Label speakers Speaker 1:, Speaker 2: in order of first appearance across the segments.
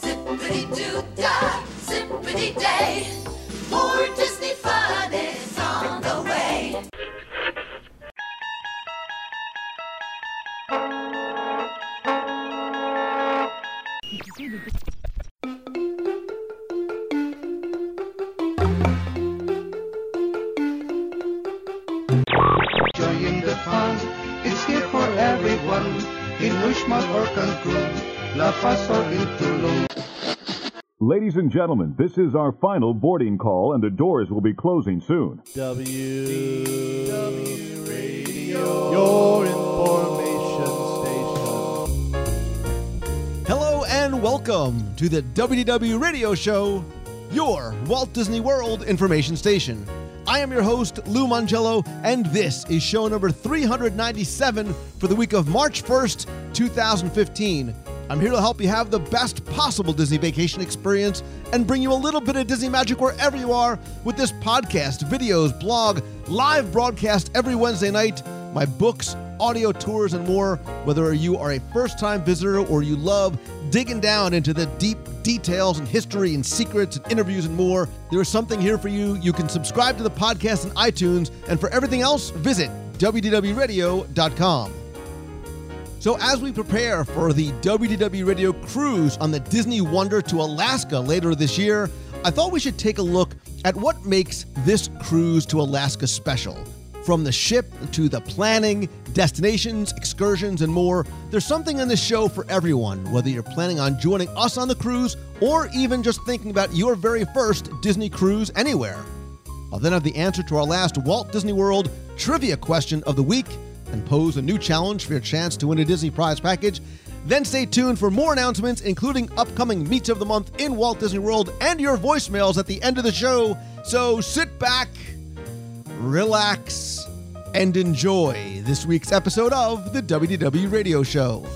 Speaker 1: Zippity doo dah, zippity day.
Speaker 2: Gentlemen, this is our final boarding call, and the doors will be closing soon.
Speaker 3: W W Radio, your information station. Hello and welcome to the WDW Radio Show, your Walt Disney World information station. I am your host, Lou Mongello, and this is show number 397 for the week of March 1st, 2015. I'm here to help you have the best possible Disney vacation experience and bring you a little bit of Disney magic wherever you are with this podcast, videos, blog, live broadcast every Wednesday night, my books, audio tours, and more. Whether you are a first time visitor or you love digging down into the deep details and history and secrets and interviews and more, there is something here for you. You can subscribe to the podcast in iTunes, and for everything else, visit WDWRadio.com. So, as we prepare for the WDW Radio cruise on the Disney Wonder to Alaska later this year, I thought we should take a look at what makes this cruise to Alaska special. From the ship to the planning, destinations, excursions, and more, there's something in this show for everyone, whether you're planning on joining us on the cruise or even just thinking about your very first Disney cruise anywhere. I'll then have the answer to our last Walt Disney World trivia question of the week and pose a new challenge for your chance to win a Disney prize package. Then stay tuned for more announcements, including upcoming Meets of the Month in Walt Disney World and your voicemails at the end of the show. So sit back, relax, and enjoy this week's episode of the WDW Radio Show.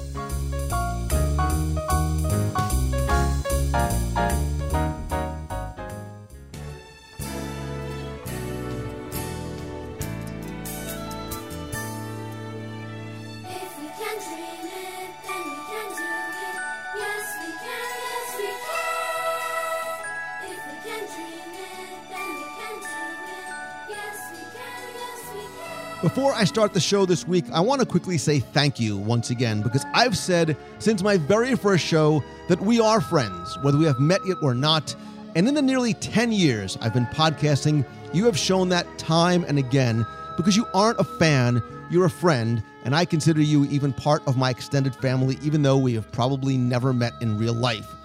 Speaker 3: Before I start the show this week, I want to quickly say thank you once again because I've said since my very first show that we are friends, whether we have met yet or not. And in the nearly 10 years I've been podcasting, you have shown that time and again because you aren't a fan, you're a friend, and I consider you even part of my extended family, even though we have probably never met in real life.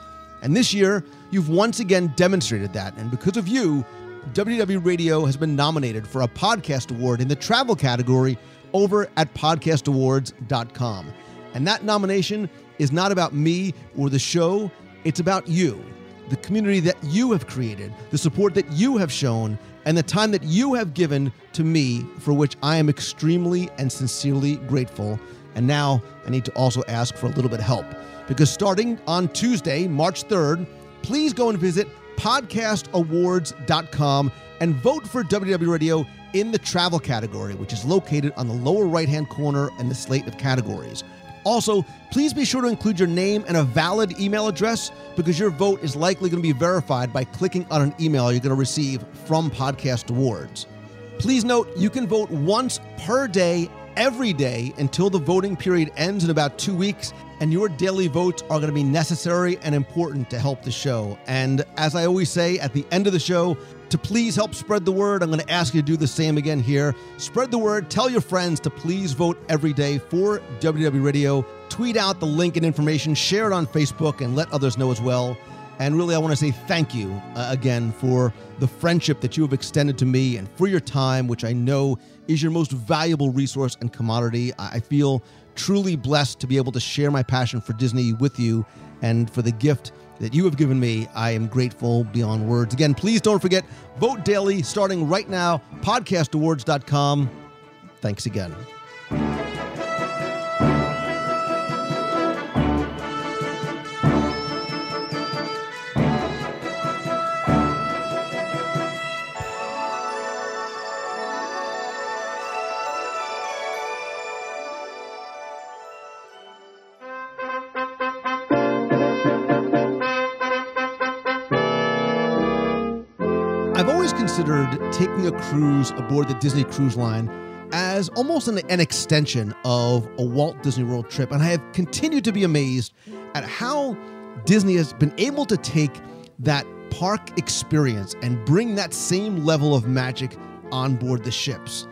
Speaker 3: And this year, you've once again demonstrated that. And because of you, WDW Radio has been nominated for a podcast award in the travel category over at podcastawards.com. And that nomination is not about me or the show, it's about you, the community that you have created, the support that you have shown, and the time that you have given to me, for which I am extremely and sincerely grateful. And now I need to also ask for a little bit of help because starting on Tuesday, March 3rd, please go and visit podcastawards.com and vote for WDW Radio in the travel category, which is located on the lower right hand corner in the slate of categories. Also, please be sure to include your name and a valid email address because your vote is likely going to be verified by clicking on an email you're going to receive from Podcast Awards. Please note you can vote once per day every day until the voting period ends in about two weeks, and your daily votes are going to be necessary and important to help the show. And as I always say at the end of the show, to please help spread the word, I'm going to ask you to do the same again here. Spread the word, tell your friends to please vote every day for WDW Radio. Tweet out the link and information, share it on Facebook, and let others know as well. And really, I want to say thank you uh, again for the friendship that you have extended to me and for your time, which I know is your most valuable resource and commodity. I feel truly blessed to be able to share my passion for Disney with you and for the gift that you have given me. I am grateful beyond words. Again, please don't forget, vote daily starting right now, podcastawards.com. Thanks again. Considered taking a cruise aboard the Disney Cruise Line as almost an, an extension of a Walt Disney World trip, and I have continued to be amazed at how Disney has been able to take that park experience and bring that same level of magic on board the ships.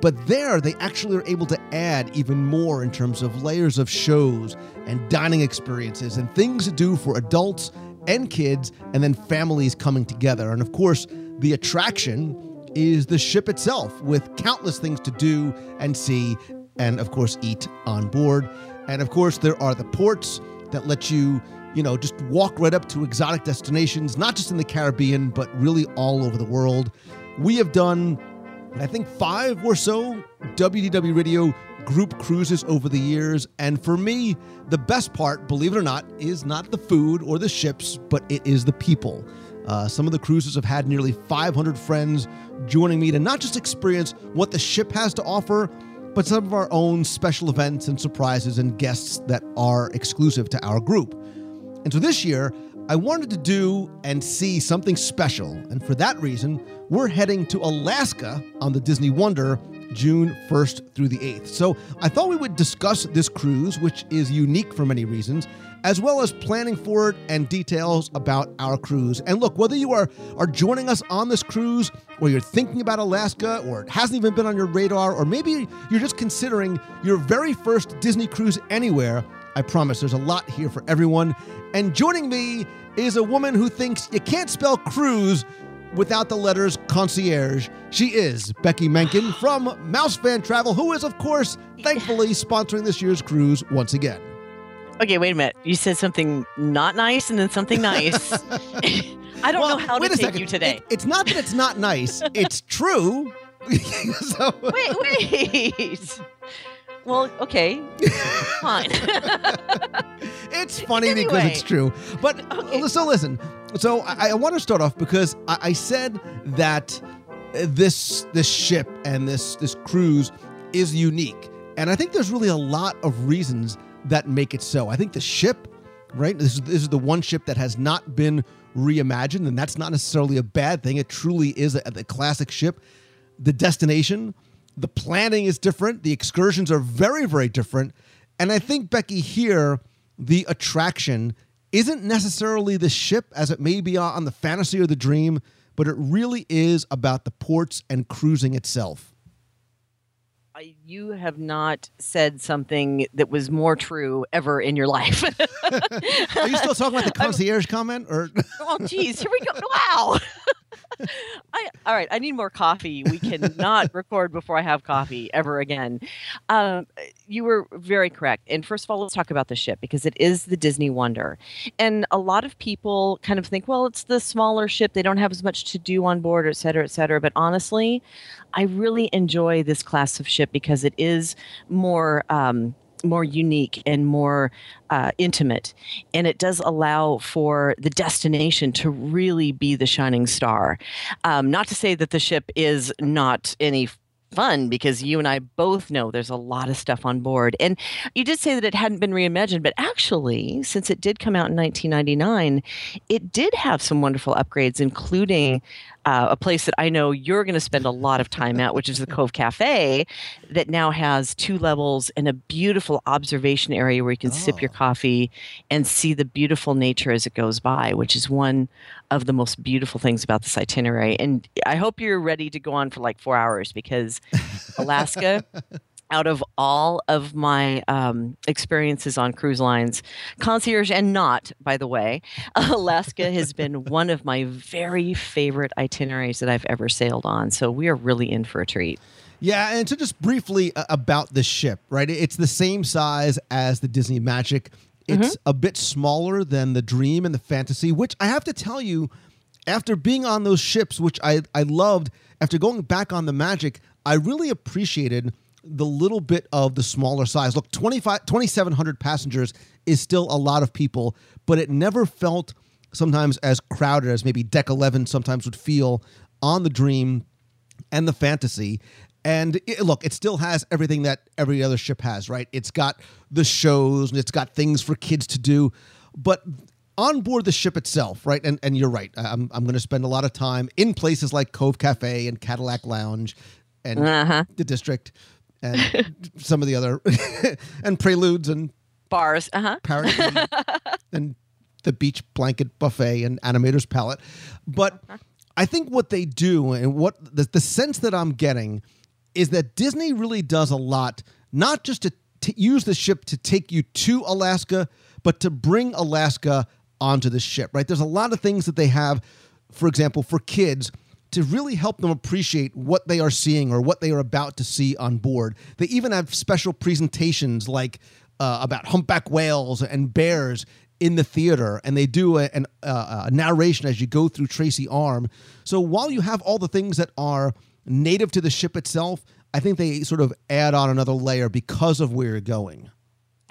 Speaker 3: But there, they actually are able to add even more in terms of layers of shows and dining experiences and things to do for adults and kids, and then families coming together. And of course, the attraction is the ship itself with countless things to do and see, and of course, eat on board. And of course, there are the ports that let you, you know, just walk right up to exotic destinations, not just in the Caribbean, but really all over the world. We have done I think five or so WDW Radio group cruises over the years. And for me, the best part, believe it or not, is not the food or the ships, but it is the people. Uh, some of the cruises have had nearly 500 friends joining me to not just experience what the ship has to offer, but some of our own special events and surprises and guests that are exclusive to our group. And so this year, I wanted to do and see something special. And for that reason, we're heading to Alaska on the Disney Wonder June 1st through the 8th. So I thought we would discuss this cruise, which is unique for many reasons, as well as planning for it and details about our cruise. And look, whether you are, are joining us on this cruise, or you're thinking about Alaska, or it hasn't even been on your radar, or maybe you're just considering your very first Disney cruise anywhere, I promise there's a lot here for everyone. And joining me is a woman who thinks you can't spell cruise without the letters concierge. She is Becky Menken from Mouse Fan Travel, who is, of course, thankfully sponsoring this year's cruise once again.
Speaker 4: Okay, wait a minute. You said something not nice and then something nice. I don't
Speaker 3: Well,
Speaker 4: know how to take
Speaker 3: second.
Speaker 4: you today.
Speaker 3: It- it's not that it's not nice, it's true. so,
Speaker 4: Wait, wait. Well, okay, fine.
Speaker 3: it's funny because it's true. But
Speaker 4: Okay.
Speaker 3: so listen. So I, I want to start off because I, I said that this this ship and this this cruise is unique, and I think there's really a lot of reasons that make it so. I think the ship, right? This is this is the one ship that has not been reimagined, and that's not necessarily a bad thing. It truly is a, a classic ship. The destination, the planning is different. The excursions are very very different, and I think Becky here, the attraction isn't necessarily the ship as it may be on the fantasy or the dream, but it really is about the ports and cruising itself.
Speaker 4: You have not said something that was more true ever in your life.
Speaker 3: Are you still talking about the concierge comment or
Speaker 4: oh, geez, here we go. Wow. I, all right, I need more coffee. We cannot record before I have coffee ever again. Um, you were very correct. And first of all, let's talk about the ship because it is the Disney Wonder. And a lot of people kind of think, well, it's the smaller ship. They don't have as much to do on board, et cetera, et cetera. But honestly, I really enjoy this class of ship because it is more. Um, more unique and more uh, intimate. And it does allow for the destination to really be the shining star. Um, not to say that the ship is not any fun because you and I both know there's a lot of stuff on board. And you did say that it hadn't been reimagined, but actually, since it did come out in 1999, it did have some wonderful upgrades, including uh, a place that I know you're going to spend a lot of time at, which is the Cove Cafe, that now has two levels and a beautiful observation area where you can sip your
Speaker 3: Oh.
Speaker 4: coffee and see the beautiful nature as it goes by, which is one of the most beautiful things about this itinerary. And I hope you're ready to go on for like four hours because Alaska. Out of all of my um, experiences on cruise lines, concierge and not, by the way, Alaska has been one of my very favorite itineraries that I've ever sailed on. So we are really in for a treat.
Speaker 3: Yeah, and so just briefly uh, about the ship, right? It's the same size as the Disney Magic. It's a bit smaller than the Dream and the Fantasy, which I have to tell you, after being on those ships, which I, I loved, after going back on the Magic, I really appreciated the little bit of the smaller size. Look, 25 2,700 passengers is still a lot of people, but it never felt sometimes as crowded as maybe Deck 11 sometimes would feel on the Dream and the fantasy. And it, look, it still has everything that every other ship has, right? It's got the shows and it's got things for kids to do. But on board the ship itself, right? And and you're right. I'm I'm going to spend a lot of time in places like Cove Cafe and Cadillac Lounge, and
Speaker 4: Uh-huh.
Speaker 3: the District, and some of the other, and Preludes and
Speaker 4: Bars. Uh huh.
Speaker 3: Parrot Cay and the Beach Blanket Buffet and Animator's Palate. But I think what they do and what the, the sense that I'm getting is that Disney really does a lot, not just to t- use the ship to take you to Alaska, but to bring Alaska onto the ship, right? There's a lot of things that they have, for example, for kids to really help them appreciate what they are seeing or what they are about to see on board. They even have special presentations like uh, about humpback whales and bears in the theater, and they do a, uh, a narration as you go through Tracy Arm. So while you have all the things that are native to the ship itself, I think they sort of add on another layer because of where you're going.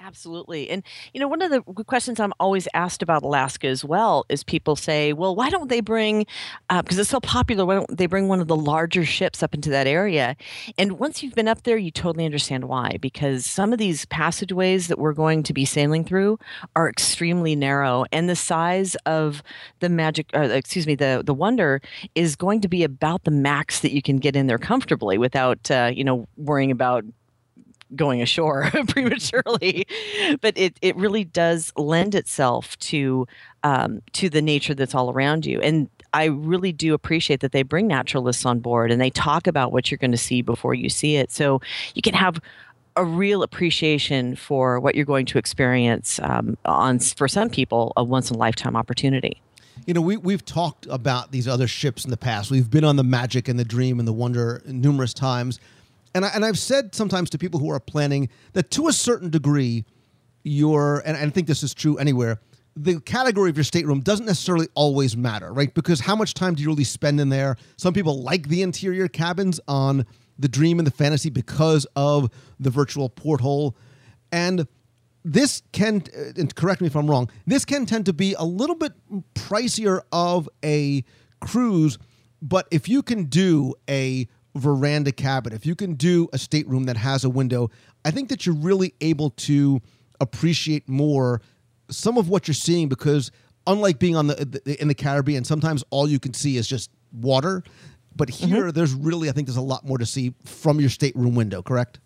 Speaker 4: Absolutely. And, you know, one of the questions I'm always asked about Alaska as well is people say, well, why don't they bring, because it's so popular, why don't they bring one of the larger ships up into that area? And once you've been up there, you totally understand why, because some of these passageways that we're going to be sailing through are extremely narrow. And the size of the magic, uh, excuse me, the, the Wonder is going to be about the max that you can get in there comfortably without, uh, you know, worrying about going ashore prematurely. But it, it really does lend itself to um, to the nature that's all around you. And i really do appreciate that they bring naturalists on board and they talk about what you're going to see before you see it. So you can have a real appreciation for what you're going to experience um, on for some people a once in a lifetime opportunity.
Speaker 3: You know, we we've talked about these other ships in the past. We've been on the Magic and the Dream and the Wonder numerous times, and I, and I've said sometimes to people who are planning that to a certain degree, your and I think this is true anywhere. The category of your stateroom doesn't necessarily always matter, right? Because how much time do you really spend in there? Some people like the interior cabins on the Dream and the Fantasy because of the virtual porthole, and this can and correct me if i'm wrong this can tend to be a little bit pricier of a cruise but if you can do a veranda cabin if you can do a stateroom that has a window i think that you're really able to appreciate more some of what you're seeing because unlike being on the, the in the caribbean sometimes all you can see is just water. But mm-hmm. here there's really i think there's a lot more to see from your stateroom window correct?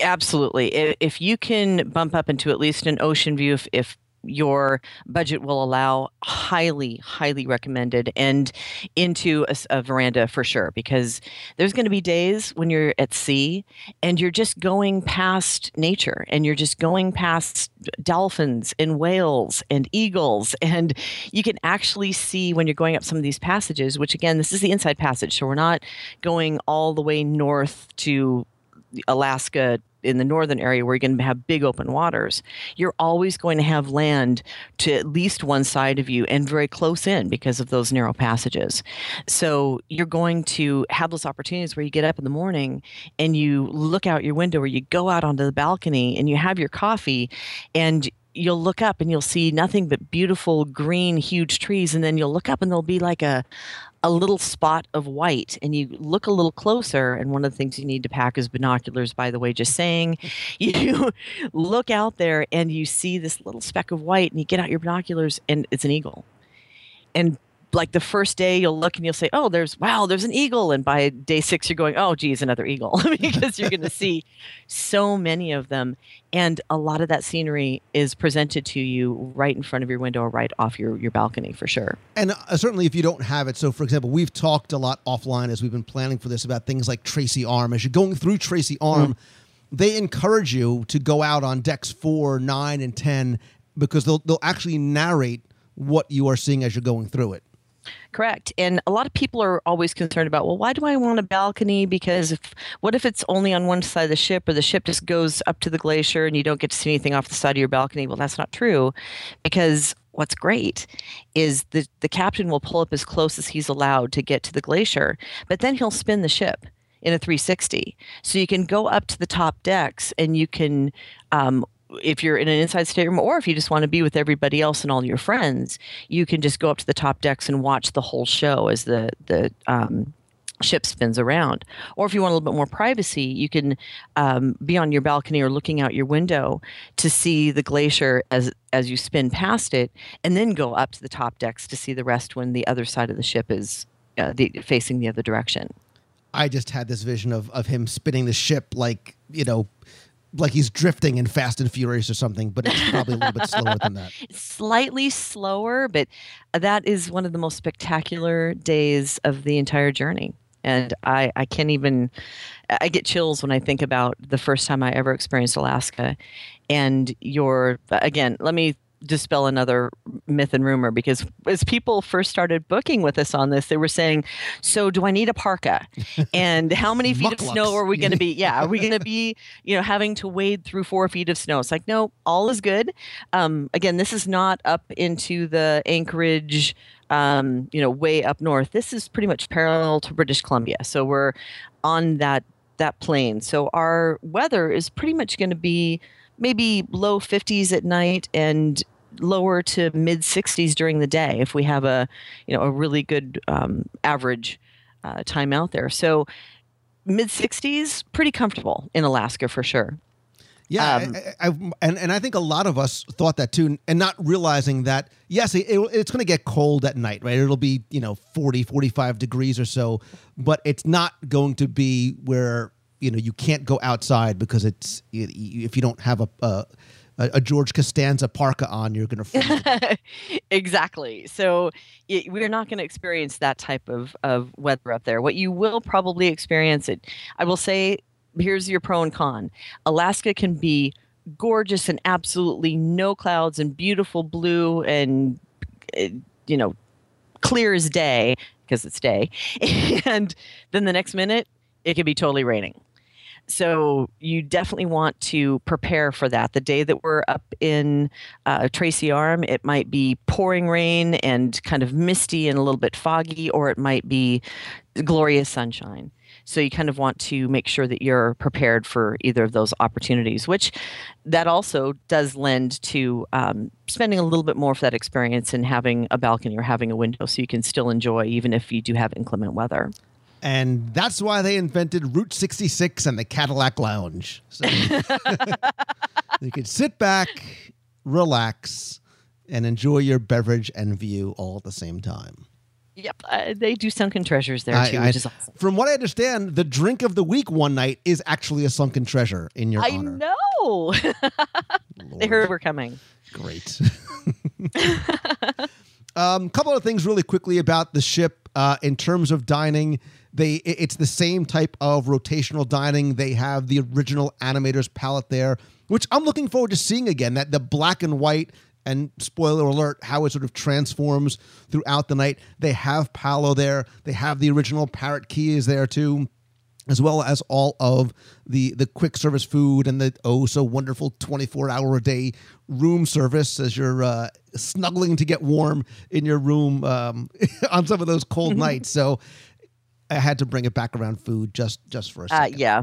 Speaker 4: Absolutely. If, if you can bump up into at least an ocean view, if, if your budget will allow, highly, highly recommended, and into a veranda for sure, because there's going to be days when you're at sea and you're just going past nature and you're just going past dolphins and whales and eagles. And you can actually see when you're going up some of these passages, which again, this is the inside passage. So we're not going all the way north to Alaska in the northern area where you're going to have big open waters, you're always going to have land to at least one side of you and very close in because of those narrow passages. So you're going to have those opportunities where you get up in the morning and you look out your window or you go out onto the balcony and you have your coffee and you'll look up and you'll see nothing but beautiful green huge trees and then you'll look up and there'll be like a a little spot of white and you look a little closer and one of the things you need to pack is binoculars by the way just saying. You look out there and you see this little speck of white and you get out your binoculars and it's an eagle. And like the first day you'll look and you'll say oh there's wow there's an eagle. And by day six you're going oh geez another eagle. Because you're going to see so many of them. And a lot of that scenery is presented to you right in front of your window or right off your, your balcony for sure.
Speaker 3: And uh, certainly, if you don't have it, so for example, we've talked a lot offline as we've been planning for this about things like Tracy Arm. As you're going through Tracy Arm, they encourage you to go out on decks four, nine, and ten because they'll they'll actually narrate what you are seeing as you're going through it.
Speaker 4: Correct. And a lot of people are always concerned about, well, why do I want a balcony? Because if what if it's only on one side of the ship or the ship just goes up to the glacier and you don't get to see anything off the side of your balcony? Well, that's not true because what's great is the the captain will pull up as close as he's allowed to get to the glacier, but then he'll spin the ship in a 360. So you can go up to the top decks and you can um, if you're in an inside stateroom or if you just want to be with everybody else and all your friends, you can just go up to the top decks and watch the whole show as the the um, ship spins around. Or if you want a little bit more privacy, you can um, be on your balcony or looking out your window to see the glacier as as you spin past it, and then go up to the top decks to see the rest when the other side of the ship is uh, the, facing the other direction.
Speaker 3: I just had this vision of of him spinning the ship like you know, like he's drifting in Fast and Furious or something. But it's probably a little bit slower than that.
Speaker 4: Slightly slower, but that is one of the most spectacular days of the entire journey. And I, I can't even, I get chills when I think about the first time I ever experienced Alaska. And your, again, let me dispel another myth and rumor because as people first started booking with us on this, they were saying, "So do I need a parka? And how many feet of snow are we going to be? Yeah, are we going to be, you know, having to wade through four feet of snow?" It's like, no, all is good. Um, again, this is not up into the Anchorage. Um, you know, way up north. This is pretty much parallel to British Columbia. So we're on that that plane. So our weather is pretty much going to be maybe low 50s at night and lower to mid 60s during the day if we have a you know a really good um, average uh, time out there so mid 60s pretty comfortable in alaska for sure
Speaker 3: Yeah,
Speaker 4: Um,
Speaker 3: I, I, and and I think a lot of us thought that too, and not realizing that yes, it, it's going to get cold at night, right? It'll be you know 40, 45 degrees or so, but it's not going to be where you know you can't go outside because it's if you don't have a a, a George Costanza parka on, you're going to
Speaker 4: exactly. So it, we're not going to experience that type of, of weather up there. What you will probably experience it, I will say, here's your pro and con. Alaska can be gorgeous and absolutely no clouds and beautiful blue and uh, you know clear as day because it's day, and then the next minute it could be totally raining. So you definitely want to prepare for that. The day that we're up in uh, Tracy Arm, it might be pouring rain and kind of misty and a little bit foggy, or it might be glorious sunshine. So you kind of want to make sure that you're prepared for either of those opportunities, which that also does lend to um, spending a little bit more for that experience and having a balcony or having a window so you can still enjoy even if you do have inclement weather.
Speaker 3: And that's why they invented Route 66 and the Cadillac Lounge. So you could sit back, relax, and enjoy your beverage and view all at the same time.
Speaker 4: Yep, uh, they do sunken treasures there
Speaker 3: I-
Speaker 4: too,
Speaker 3: I-
Speaker 4: which is awesome.
Speaker 3: From what I understand, the drink of the week one night is actually a sunken treasure in your
Speaker 4: I
Speaker 3: honor.
Speaker 4: know. they heard we're coming.
Speaker 3: Great. um, couple of things really quickly about the ship uh, in terms of dining. They it's the same type of rotational dining. They have the original animators palate there, which I'm looking forward to seeing again. That the black and white and spoiler alert, how it sort of transforms throughout the night. They have Palo there. They have the original Parrot Cay is there too as well as all of the the quick service food and the oh so wonderful 24 hour a day room service as you're uh, snuggling to get warm in your room um, on some of those cold nights so i had to bring it back around food just just for a
Speaker 4: Uh,
Speaker 3: second
Speaker 4: yeah. Yeah,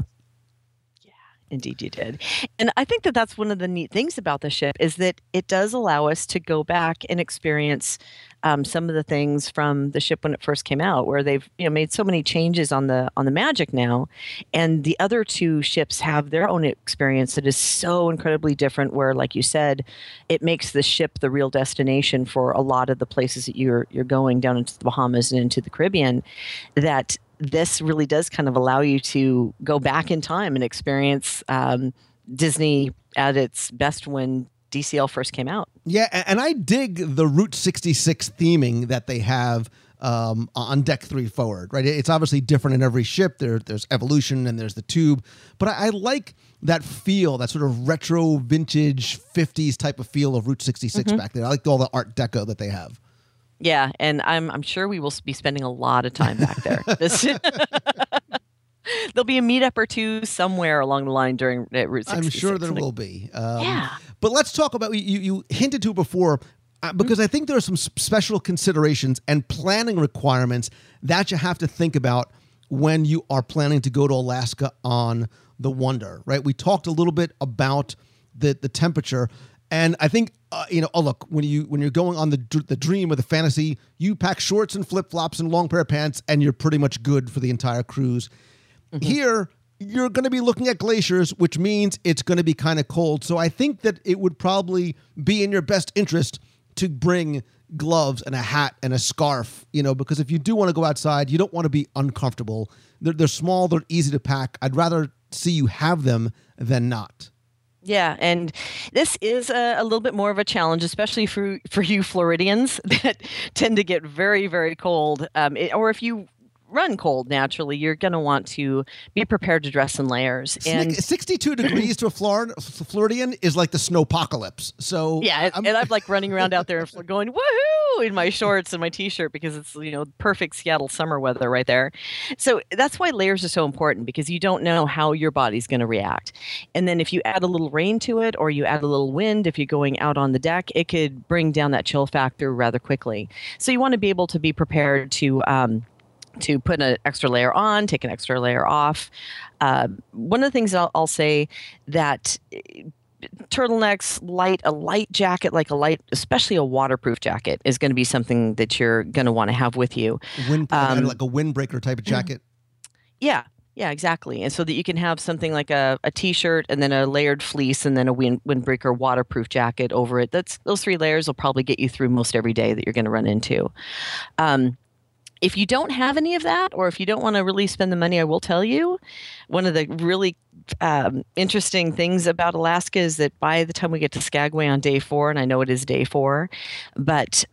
Speaker 4: indeed you did. And I think that that's one of the neat things about the ship is that it does allow us to go back and experience um, some of the things from the ship when it first came out, where they've you know made so many changes on the on the Magic now, and the other two ships have their own experience that is so incredibly different. Where, like you said, it makes the ship the real destination for a lot of the places that you're you're going down into the Bahamas and into the Caribbean. That this really does kind of allow you to go back in time and experience um, Disney at its best when DCL first came out.
Speaker 3: yeah and i dig the route 66 theming that they have um, on deck three forward right? It's obviously different in every ship. There, there's evolution and there's the tube. But I, I like that feel that sort of retro vintage 50s type of feel of route 66 back there. I like all the art deco that they have
Speaker 4: Yeah, and I'm I'm sure we will be spending a lot of time back there. This, there'll be a meetup or two somewhere along the line during uh, Route 66.
Speaker 3: i'm sure there will be um,
Speaker 4: Yeah.
Speaker 3: but let's talk about you you hinted to before uh, because I think there are some special considerations and planning requirements that you have to think about when you are planning to go to Alaska on the Wonder, right? We talked a little bit about the the temperature, And I think uh, you know. Oh, look when you when you're going on the the dream or the fantasy, you pack shorts and flip flops and long pair of pants, and you're pretty much good for the entire cruise. Here, you're going to be looking at glaciers, which means it's going to be kind of cold. So I think that it would probably be in your best interest to bring gloves and a hat and a scarf, you know, because if you do want to go outside, you don't want to be uncomfortable. They're, they're small, they're easy to pack. I'd rather see you have them than not.
Speaker 4: Yeah, and this is a, a little bit more of a challenge, especially for for you Floridians that tend to get very very cold, um, it- or if you run cold naturally, you're going to want to be prepared to dress in layers. And
Speaker 3: 62 degrees to a Flor- Floridian is like the snowpocalypse. So
Speaker 4: yeah, and-
Speaker 3: I'm-
Speaker 4: and I'm like running around out there going woohoo in my shorts and my t-shirt because it's you know perfect Seattle summer weather right there. So that's why layers are so important because you don't know how your body's going to react. And then if you add a little rain to it or you add a little wind if you're going out on the deck, it could bring down that chill factor rather quickly. So you want to be able to be prepared to um, to put an extra layer on, take an extra layer off. Uh, one of the things I'll, I'll say that eh, turtlenecks, light, a light jacket, like a light, especially a waterproof jacket, is going to be something that you're going to want to have with you.
Speaker 3: wind,
Speaker 4: um,
Speaker 3: like a windbreaker type of jacket.
Speaker 4: Yeah. Yeah, exactly. And so that you can have something like a, a t-shirt and then a layered fleece and then a wind, windbreaker waterproof jacket over it. That's those three layers will probably get you through most every day that you're going to run into. Um, if you don't have any of that, or if you don't want to really spend the money, I will tell you, one of the really um, interesting things about Alaska is that by the time we get to Skagway on day four, and I know it is day four, but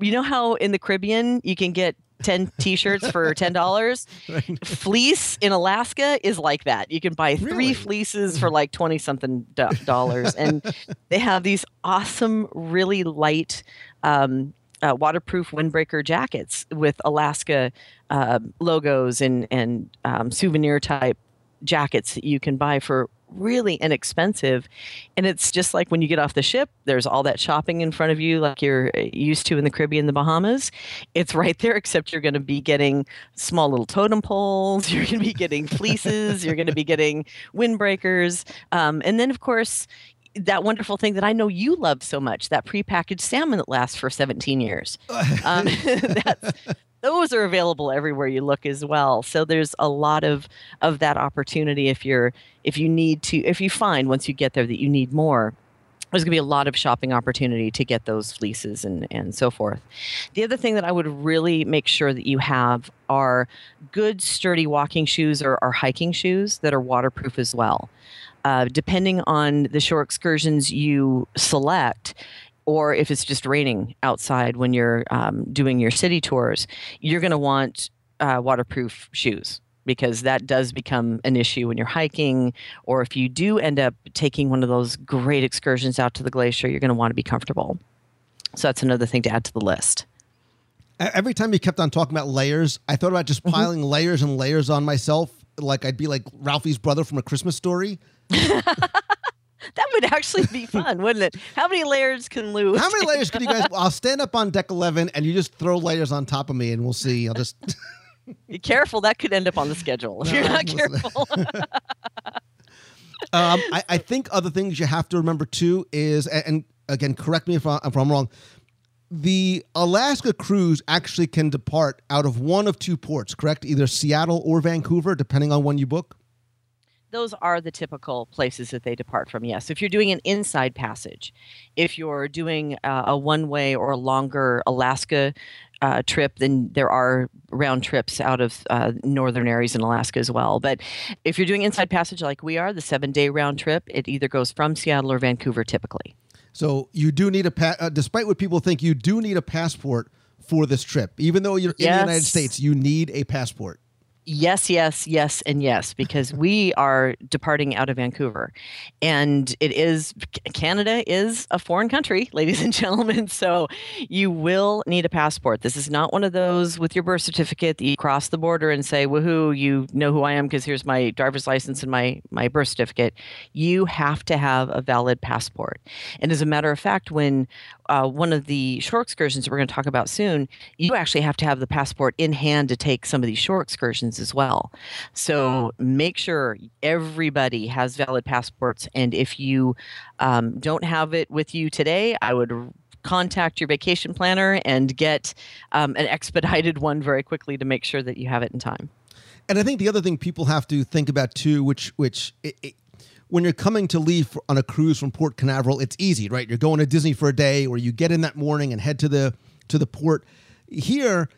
Speaker 4: you know how in the Caribbean you can get 10 t-shirts for $10
Speaker 3: Right?
Speaker 4: fleece in Alaska is like that. You can buy three
Speaker 3: Really?
Speaker 4: fleeces for like 20 something do- dollars. and they have these awesome, really light, um, uh, waterproof windbreaker jackets with Alaska uh, logos and, and um, souvenir type jackets that you can buy for really inexpensive. And it's just like when you get off the ship, there's all that shopping in front of you, like you're uh, used to in the Caribbean, the Bahamas. It's right there, except you're going to be getting small little totem poles, you're going to be getting fleeces, you're going to be getting windbreakers. Um, and then, of course, that wonderful thing that I know you love so much, that prepackaged salmon that lasts for 17 years. Um, that's, those are available everywhere you look as well. So there's a lot of of that opportunity if you're if you need to if you find once you get there that you need more. There's going to be a lot of shopping opportunity to get those fleeces and, and so forth. The other thing that I would really make sure that you have are good, sturdy walking shoes or, or hiking shoes that are waterproof as well. Uh, depending on the shore excursions you select, or if it's just raining outside when you're um, doing your city tours, you're going to want uh, waterproof shoes because that does become an issue when you're hiking, or if you do end up taking one of those great excursions out to the glacier, you're going to want to be comfortable. So that's another thing to add to the list.
Speaker 3: Every time you kept on talking about layers, I thought about just piling layers and layers on myself. Like I'd be like Ralphie's brother from A Christmas Story.
Speaker 4: That would actually be fun, wouldn't it? How many layers can Lou?
Speaker 3: How many layers can you guys? I'll stand up on deck 11 and you just throw layers on top of me and we'll see. I'll just.
Speaker 4: Be careful, that could end up on the schedule if
Speaker 3: No,
Speaker 4: you're not careful.
Speaker 3: Um, I, I think other things you have to remember too is, and, and again, correct me if, I, if I'm wrong. The Alaska cruise actually can depart out of one of two ports, correct? Either Seattle or Vancouver, depending on when you book.
Speaker 4: those are the typical places that they depart from. Yes, if you're doing an inside passage, if you're doing uh, a one-way or a longer Alaska uh, trip, then there are round trips out of uh, northern areas in Alaska as well. But if you're doing inside passage like we are, the seven-day round trip, it either goes from Seattle or Vancouver typically.
Speaker 3: So you do need a pa- uh, despite what people think, you do need a passport for this trip. Even though you're in the United States, you need a passport.
Speaker 4: Yes, yes, yes, and yes, because we are departing out of Vancouver. And it is, Canada is a foreign country, ladies and gentlemen. So you will need a passport. This is not one of those with your birth certificate that you cross the border and say, woohoo, you know who I am because here's my driver's license and my, my birth certificate. You have to have a valid passport. And as a matter of fact, when uh, one of the shore excursions we're going to talk about soon, you actually have to have the passport in hand to take some of these shore excursions as well. So make sure everybody has valid passports. And if you um, don't have it with you today, I would contact your vacation planner and get um, an expedited one very quickly to make sure that you have it in time.
Speaker 3: And I think the other thing people have to think about too, which which it, it, when you're coming to leave for, on a cruise from Port Canaveral, it's easy, right? You're going to Disney for a day, or you get in that morning and head to the to the port. Here,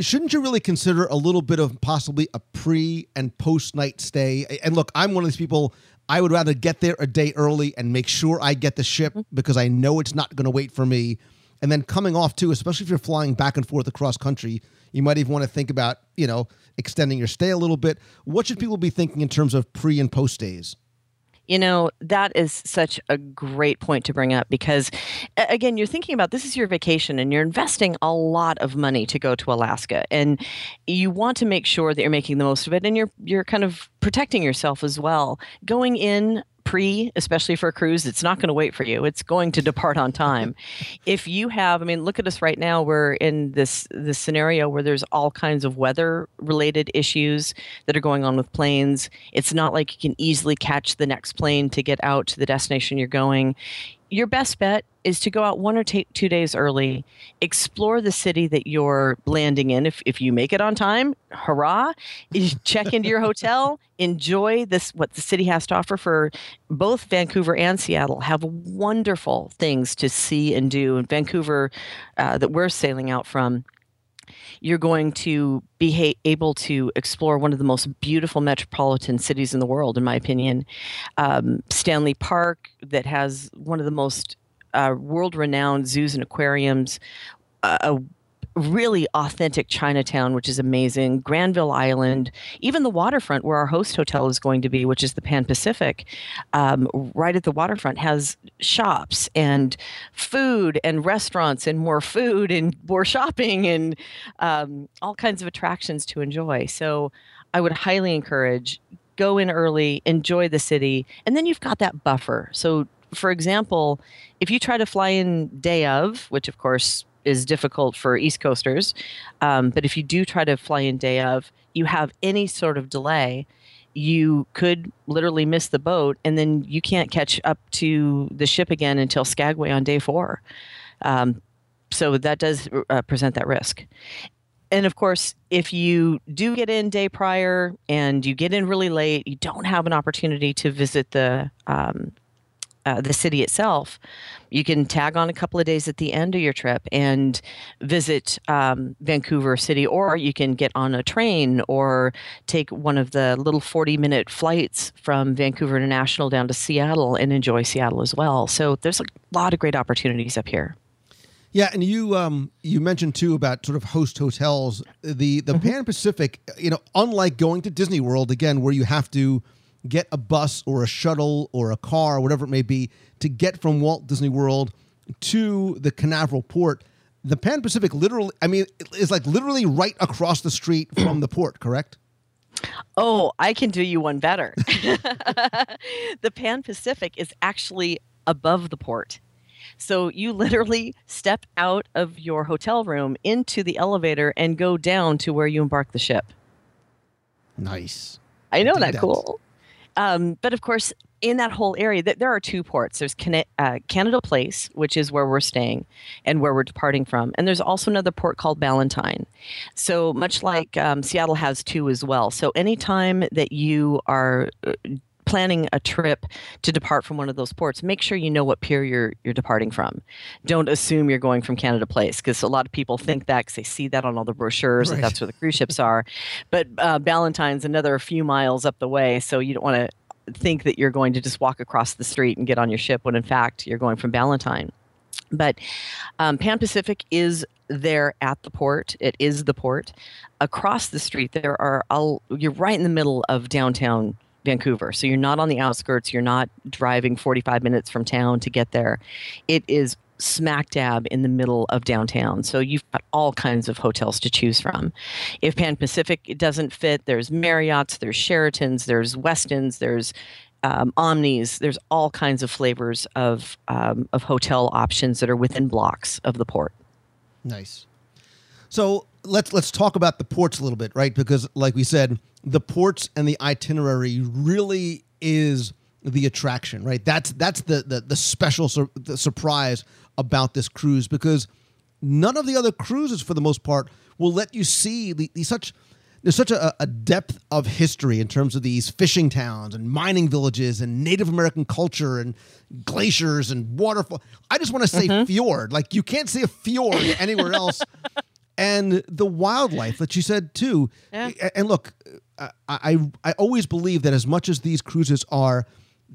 Speaker 3: shouldn't you really consider a little bit of possibly a pre and post night stay? And look, I'm one of these people. I would rather get there a day early and make sure I get the ship mm-hmm. because I know it's not going to wait for me. And then coming off too, especially if you're flying back and forth across country, you might even want to think about, you know, extending your stay a little bit. What should people be thinking in terms of pre and post days?
Speaker 4: You know, that is such a great point to bring up because, again, you're thinking about this is your vacation and you're investing a lot of money to go to Alaska, and you want to make sure that you're making the most of it, and you're you're kind of protecting yourself as well. Going in pre, especially for a cruise, it's not going to wait for you. It's going to depart on time. if you have, I mean, look at us right now. We're in this this scenario where there's all kinds of weather related issues that are going on with planes. It's not like you can easily catch the next plane to get out to the destination you're going. Your best bet is to go out one or ta two days early, explore the city that you're landing in. If, if you make it on time, hurrah! Check into your hotel, enjoy this what the city has to offer for both Vancouver and Seattle. Have wonderful things to see and do. In Vancouver, uh, that we're sailing out from, you're going to be ha- able to explore one of the most beautiful metropolitan cities in the world, in my opinion. Um, Stanley Park, that has one of the most uh, world renowned zoos and aquariums, a, a really authentic Chinatown, which is amazing, Granville Island, even the waterfront where our host hotel is going to be, which is the Pan Pacific, um, right at the waterfront, has shops and food and restaurants and more food and more shopping and um, all kinds of attractions to enjoy. So I would highly encourage go in early, enjoy the city, and then you've got that buffer. So, for example, if you try to fly in day of, which of course is difficult for East Coasters, um, but if you do try to fly in day of, you have any sort of delay. You could literally miss the boat, and then you can't catch up to the ship again until Skagway on day four. Um, so that does uh, present that risk and of course, if you do get in day prior and you get in really late, you don't have an opportunity to visit the um, uh, the city itself. You can tag on a couple of days at the end of your trip and visit um, Vancouver City, or you can get on a train or take one of the little forty-minute flights from Vancouver International down to Seattle and enjoy Seattle as well. So there's a lot of great opportunities up here.
Speaker 3: Yeah, and you um you mentioned too about sort of host hotels. The the Pan Pacific, you know, unlike going to Disney World again, where you have to get a bus or a shuttle or a car, whatever it may be, to get from Walt Disney World to the Canaveral port. The Pan Pacific literally, I mean, is like literally right across the street from the port, correct?
Speaker 4: Oh, I can do you one better. the Pan Pacific is actually above the port. So you literally step out of your hotel room into the elevator and go down to where you embark the ship.
Speaker 3: Nice.
Speaker 4: I know that
Speaker 3: that.
Speaker 4: cool. Um, but of course, in that whole area, th- there are two ports. There's Cana- uh, Canada Place, which is where we're staying and where we're departing from, and there's also another port called Ballantyne. So much like um, Seattle has two as well. So anytime that you are uh, planning a trip to depart from one of those ports, make sure you know what pier you're you're departing from. Don't assume you're going from Canada Place because a lot of people think that because they see that on all the brochures
Speaker 3: Right.
Speaker 4: that that's where the cruise ships are. But uh, Ballantyne's another few miles up the way, so you don't want to think that you're going to just walk across the street and get on your ship when in fact you're going from Ballantyne. But um, Pan Pacific is there at the port. It is the port. Across the street, there are. I'll, you're right in the middle of downtown Vancouver, so you're not on the outskirts. You're not driving 45 minutes from town to get there. It is smack dab in the middle of downtown. So you've got all kinds of hotels to choose from. If Pan Pacific doesn't fit, there's Marriott's, there's Sheraton's, there's Westin's, there's um, Omnis. There's all kinds of flavors of um, of hotel options that are within blocks of the port.
Speaker 3: Nice. So let's let's talk about the ports a little bit, right? Because like we said, the ports and the itinerary really is the attraction, right? That's that's the the, the special sur- the surprise about this cruise because none of the other cruises, for the most part, will let you see the, the such there's such a, a depth of history in terms of these fishing towns and mining villages and Native American culture and glaciers and waterfall. I just want to say mm-hmm. fjord. Like you can't see a fjord anywhere else. And the wildlife that you said too.
Speaker 4: Yeah.
Speaker 3: And look, uh, I, I I always believe that as much as these cruises are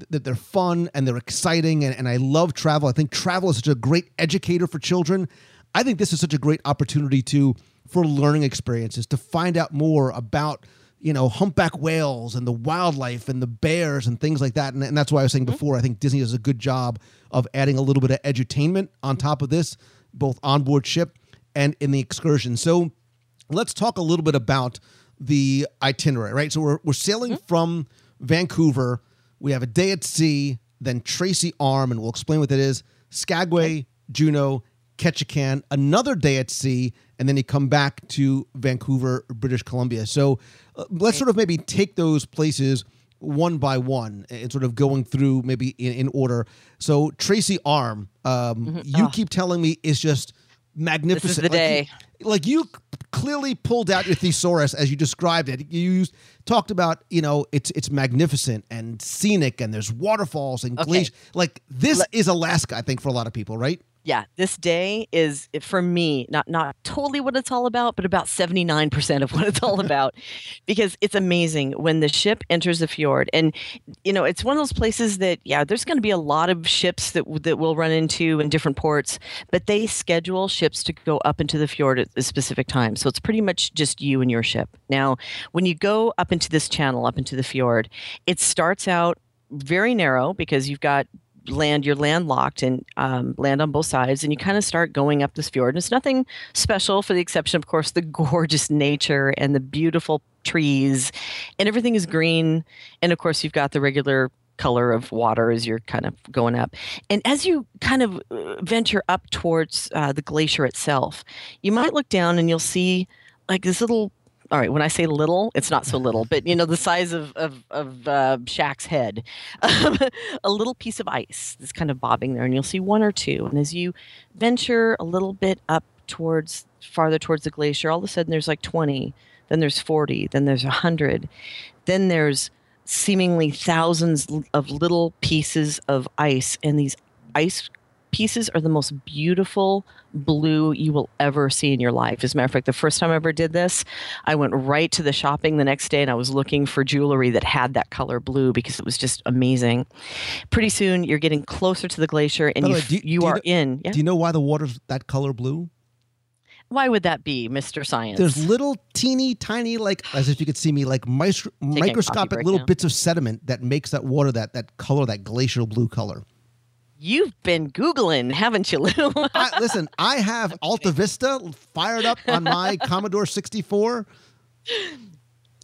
Speaker 3: that they're fun and they're exciting and, and I love travel. I think travel is such a great educator for children. I think this is such a great opportunity to for learning experiences to find out more about you know humpback whales and the wildlife and the bears and things like that and, and that's why i was saying mm-hmm. before i think disney does a good job of adding a little bit of edutainment on top of this both on board ship and in the excursion so let's talk a little bit about the itinerary, right? So we're, we're sailing from Vancouver. We have a day at sea, then Tracy Arm, and we'll explain what that is. Skagway, Juneau, Ketchikan, another day at sea, and then you come back to Vancouver, British Columbia. So uh, let's sort of maybe take those places one by one and sort of going through maybe in, in order. So Tracy Arm, um, you keep telling me is just magnificent.
Speaker 4: the
Speaker 3: Like, you-
Speaker 4: day.
Speaker 3: like you clearly pulled out your thesaurus as you described it. You used, talked about you know it's it's magnificent and scenic and there's waterfalls and
Speaker 4: Okay.
Speaker 3: glaciers. Like this is Alaska, I think, for a lot of people, right?
Speaker 4: Yeah, this day is eh, for me not not totally what it's all about, but about 79% of what it's all about because it's amazing when the ship enters the fjord and you know, it's one of those places that yeah, there's going to be a lot of ships that that we'll run into in different ports, but they schedule ships to go up into the fjord at a specific time. So it's pretty much just you and your ship. Now, when you go up into this channel, up into the fjord, it starts out very narrow because you've got land you're landlocked and um, land on both sides and you kind of start going up this fjord. And it's nothing special for the exception of course the gorgeous nature and the beautiful trees and everything is green. And of course you've got the regular color of water as you're kind of going up. And as you kind of uh, venture up towards uh, the glacier itself you might look down and you'll see like this little all right when i say little it's not so little but you know the size of of, of uh, Shaq's head. Um, a little piece of ice that's kind of bobbing there and you'll see one or two and as you venture a little bit up towards farther towards the glacier all of a sudden there's like 20 then there's 40 then there's 100 then there's seemingly thousands of little pieces of ice and these ice pieces are the most beautiful blue you will ever see in your life. As a matter of fact, the first time I ever did this, I went right to the shopping the next day and I was looking for jewelry that had that color blue because it was just amazing. Pretty soon, you're getting closer to the glacier and you,
Speaker 3: way, do-
Speaker 4: you
Speaker 3: do you
Speaker 4: are
Speaker 3: know-
Speaker 4: in. Yeah.
Speaker 3: Do you know why the water's that color blue?
Speaker 4: Why would that be, Mr. Science?
Speaker 3: There's little teeny tiny, like as if you could see me, like micro- microscopic little
Speaker 4: now.
Speaker 3: bits of sediment that makes that water that that color, that glacial blue color.
Speaker 4: You've been Googling, haven't you, Lou?
Speaker 3: I, listen, I have Alta Vista fired up on my Commodore 64.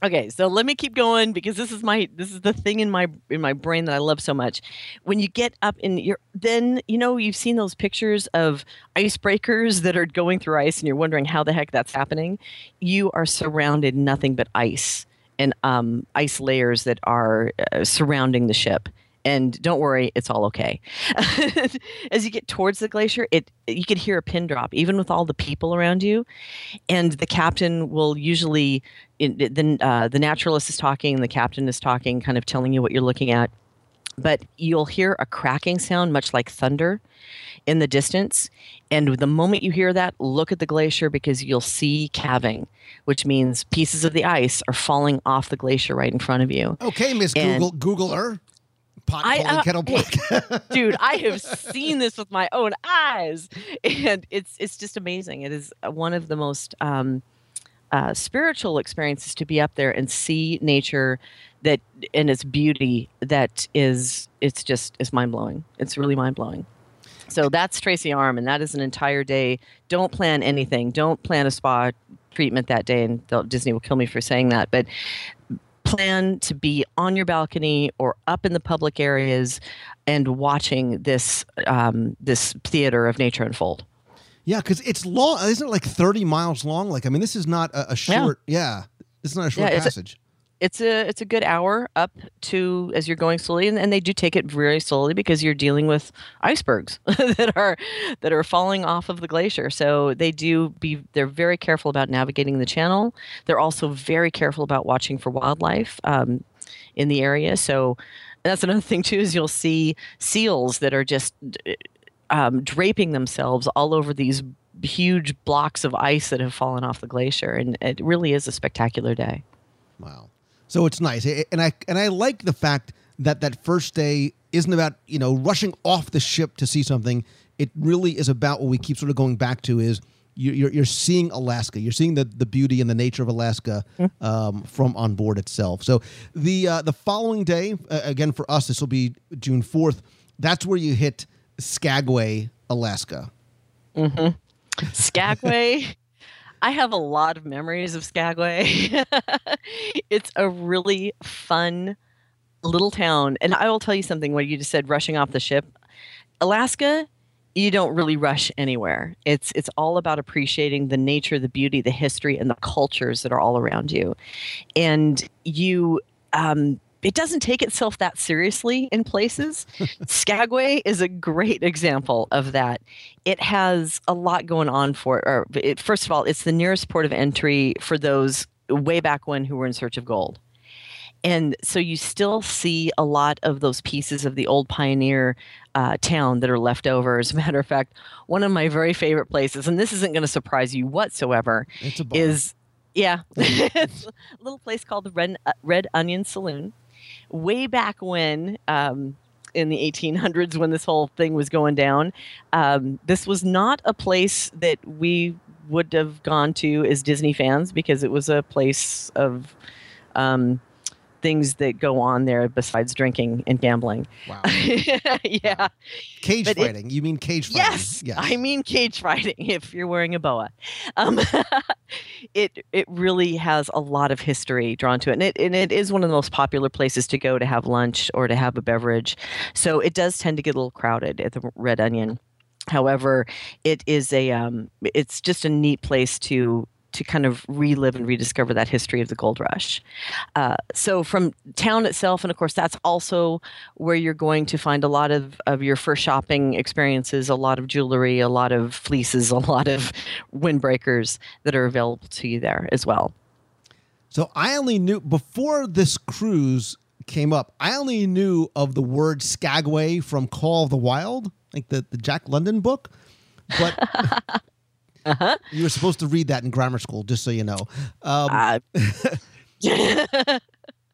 Speaker 4: Okay, so let me keep going because this is my this is the thing in my in my brain that I love so much. When you get up in your then you know you've seen those pictures of icebreakers that are going through ice and you're wondering how the heck that's happening. You are surrounded nothing but ice and um, ice layers that are uh, surrounding the ship. And don't worry, it's all okay. As you get towards the glacier, it you can hear a pin drop, even with all the people around you and the captain will usually in, the uh, the naturalist is talking and the captain is talking kind of telling you what you're looking at but you'll hear a cracking sound much like thunder in the distance and the moment you hear that look at the glacier because you'll see calving which means pieces of the ice are falling off the glacier right in front of you
Speaker 3: Okay, Miss Google Googler. Pot
Speaker 4: I, uh,
Speaker 3: kettle
Speaker 4: hey,
Speaker 3: black.
Speaker 4: dude i have seen this with my own eyes and it's it's just amazing. It is one of the most um, uh, spiritual experiences to be up there and see nature that and its beauty that is it's just is mind-blowing. It's really mind-blowing. So that's tracy arm and that is an entire day. Don't plan anything. Don't plan a spa treatment that day and disney will kill me for saying that but plan to be on your balcony or up in the public areas and watching this um, this theater of nature unfold.
Speaker 3: Yeah, because it's long. Isn't it like thirty miles long? Like, I mean, this is not a, a short. Yeah. this is not a short
Speaker 4: Yeah, it's
Speaker 3: passage.
Speaker 4: It's a it's a good hour up to as you're going slowly and, and they do take it very slowly because you're dealing with icebergs that are that are falling off of the glacier. So they do be they're very careful about navigating the channel. They're also very careful about watching for wildlife um, in the area. So that's another thing too is you'll see seals that are just um, draping themselves all over these huge blocks of ice that have fallen off the glacier and it really is a spectacular day.
Speaker 3: Wow. So it's nice, and I and I like the fact that that first day isn't about you know rushing off the ship to see something. It really is about what we keep sort of going back to is you- you're you're seeing Alaska. You're seeing the the beauty and the nature of Alaska um, from on board itself. So the uh, the following day, uh, again for us, this will be June fourth. That's where you hit Skagway, Alaska.
Speaker 4: Skagway. I have a lot of memories of Skagway. it's a really fun little town. And I will tell you something what you just said rushing off the ship. Alaska, you don't really rush anywhere. It's it's all about appreciating the nature, the beauty, the history and the cultures that are all around you. And you um it doesn't take itself that seriously in places. Skagway is a great example of that. It has a lot going on for it. Or it, first of all, it's the nearest port of entry for those way back when who were in search of gold. And so you still see a lot of those pieces of the old pioneer uh, town that are left over. As a matter of fact, one of my very favorite places, and this isn't going to surprise you whatsoever,
Speaker 3: It's a
Speaker 4: is yeah, it's a little place called the Red, uh, Red Onion Saloon. Way back when, um, in the 1800s, when this whole thing was going down, um, this was not a place that we would have gone to as Disney fans because it was a place of um, things that go on there besides drinking and gambling.
Speaker 3: wow.
Speaker 4: yeah.
Speaker 3: Cage
Speaker 4: But it-
Speaker 3: fighting. you mean cage fighting?
Speaker 4: Yes, I mean cage fighting. If you're wearing a boa, um, it it really has a lot of history drawn to it, and it and it is one of the most popular places to go to have lunch or to have a beverage. So it does tend to get a little crowded at the Red Onion. However, it is a um, it's just a neat place to to kind of relive and rediscover that history of the gold rush. Uh, so from town itself, and of course that's also where you're going to find a lot of, of your first shopping experiences, a lot of jewelry, a lot of fleeces, a lot of windbreakers that are available to you there as well.
Speaker 3: So I only knew before this cruise came up. I only knew of the word Skagway from Call of the Wild, like the, the Jack London book. But you were supposed to read that in grammar school, just so you know. Um,
Speaker 4: Uh,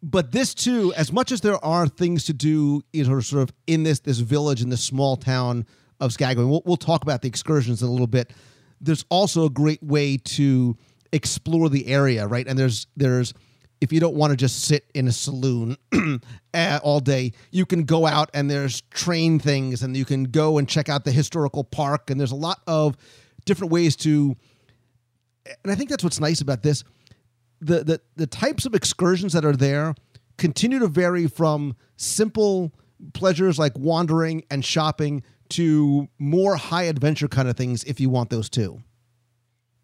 Speaker 3: but this too, as much as there are things to do, you know, sort of in this this village in this small town of Skagway, we'll, we'll talk about the excursions in a little bit. There's also a great way to explore the area, right? And there's there's if you don't want to just sit in a saloon all day, you can go out and there's train things, and you can go and check out the historical park, and there's a lot of different ways to. And I think that's what's nice about this the, the the types of excursions that are there continue to vary from simple pleasures like wandering and shopping to more high adventure kind of things if you want those too.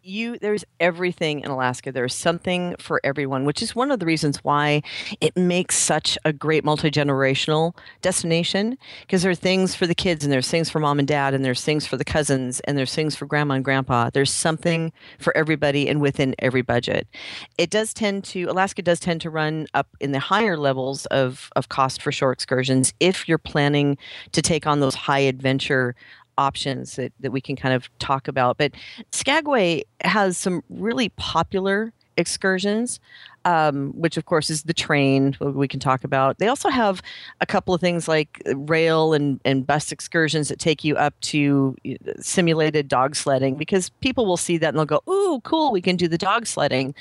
Speaker 4: You there's everything in Alaska. There's something for everyone, which is one of the reasons why it makes such a great multi-generational destination because there are things for the kids and there's things for mom and dad and there's things for the cousins and there's things for grandma and grandpa. There's something for everybody and within every budget. It does tend to Alaska does tend to run up in the higher levels of of cost for shore excursions if you're planning to take on those high adventure options that, that we can kind of talk about. But Skagway has some really popular excursions, um, which of course is the train we can talk about. They also have a couple of things like rail and, and bus excursions that take you up to simulated dog sledding because people will see that and they'll go, "Ooh, cool! We can do the dog sledding."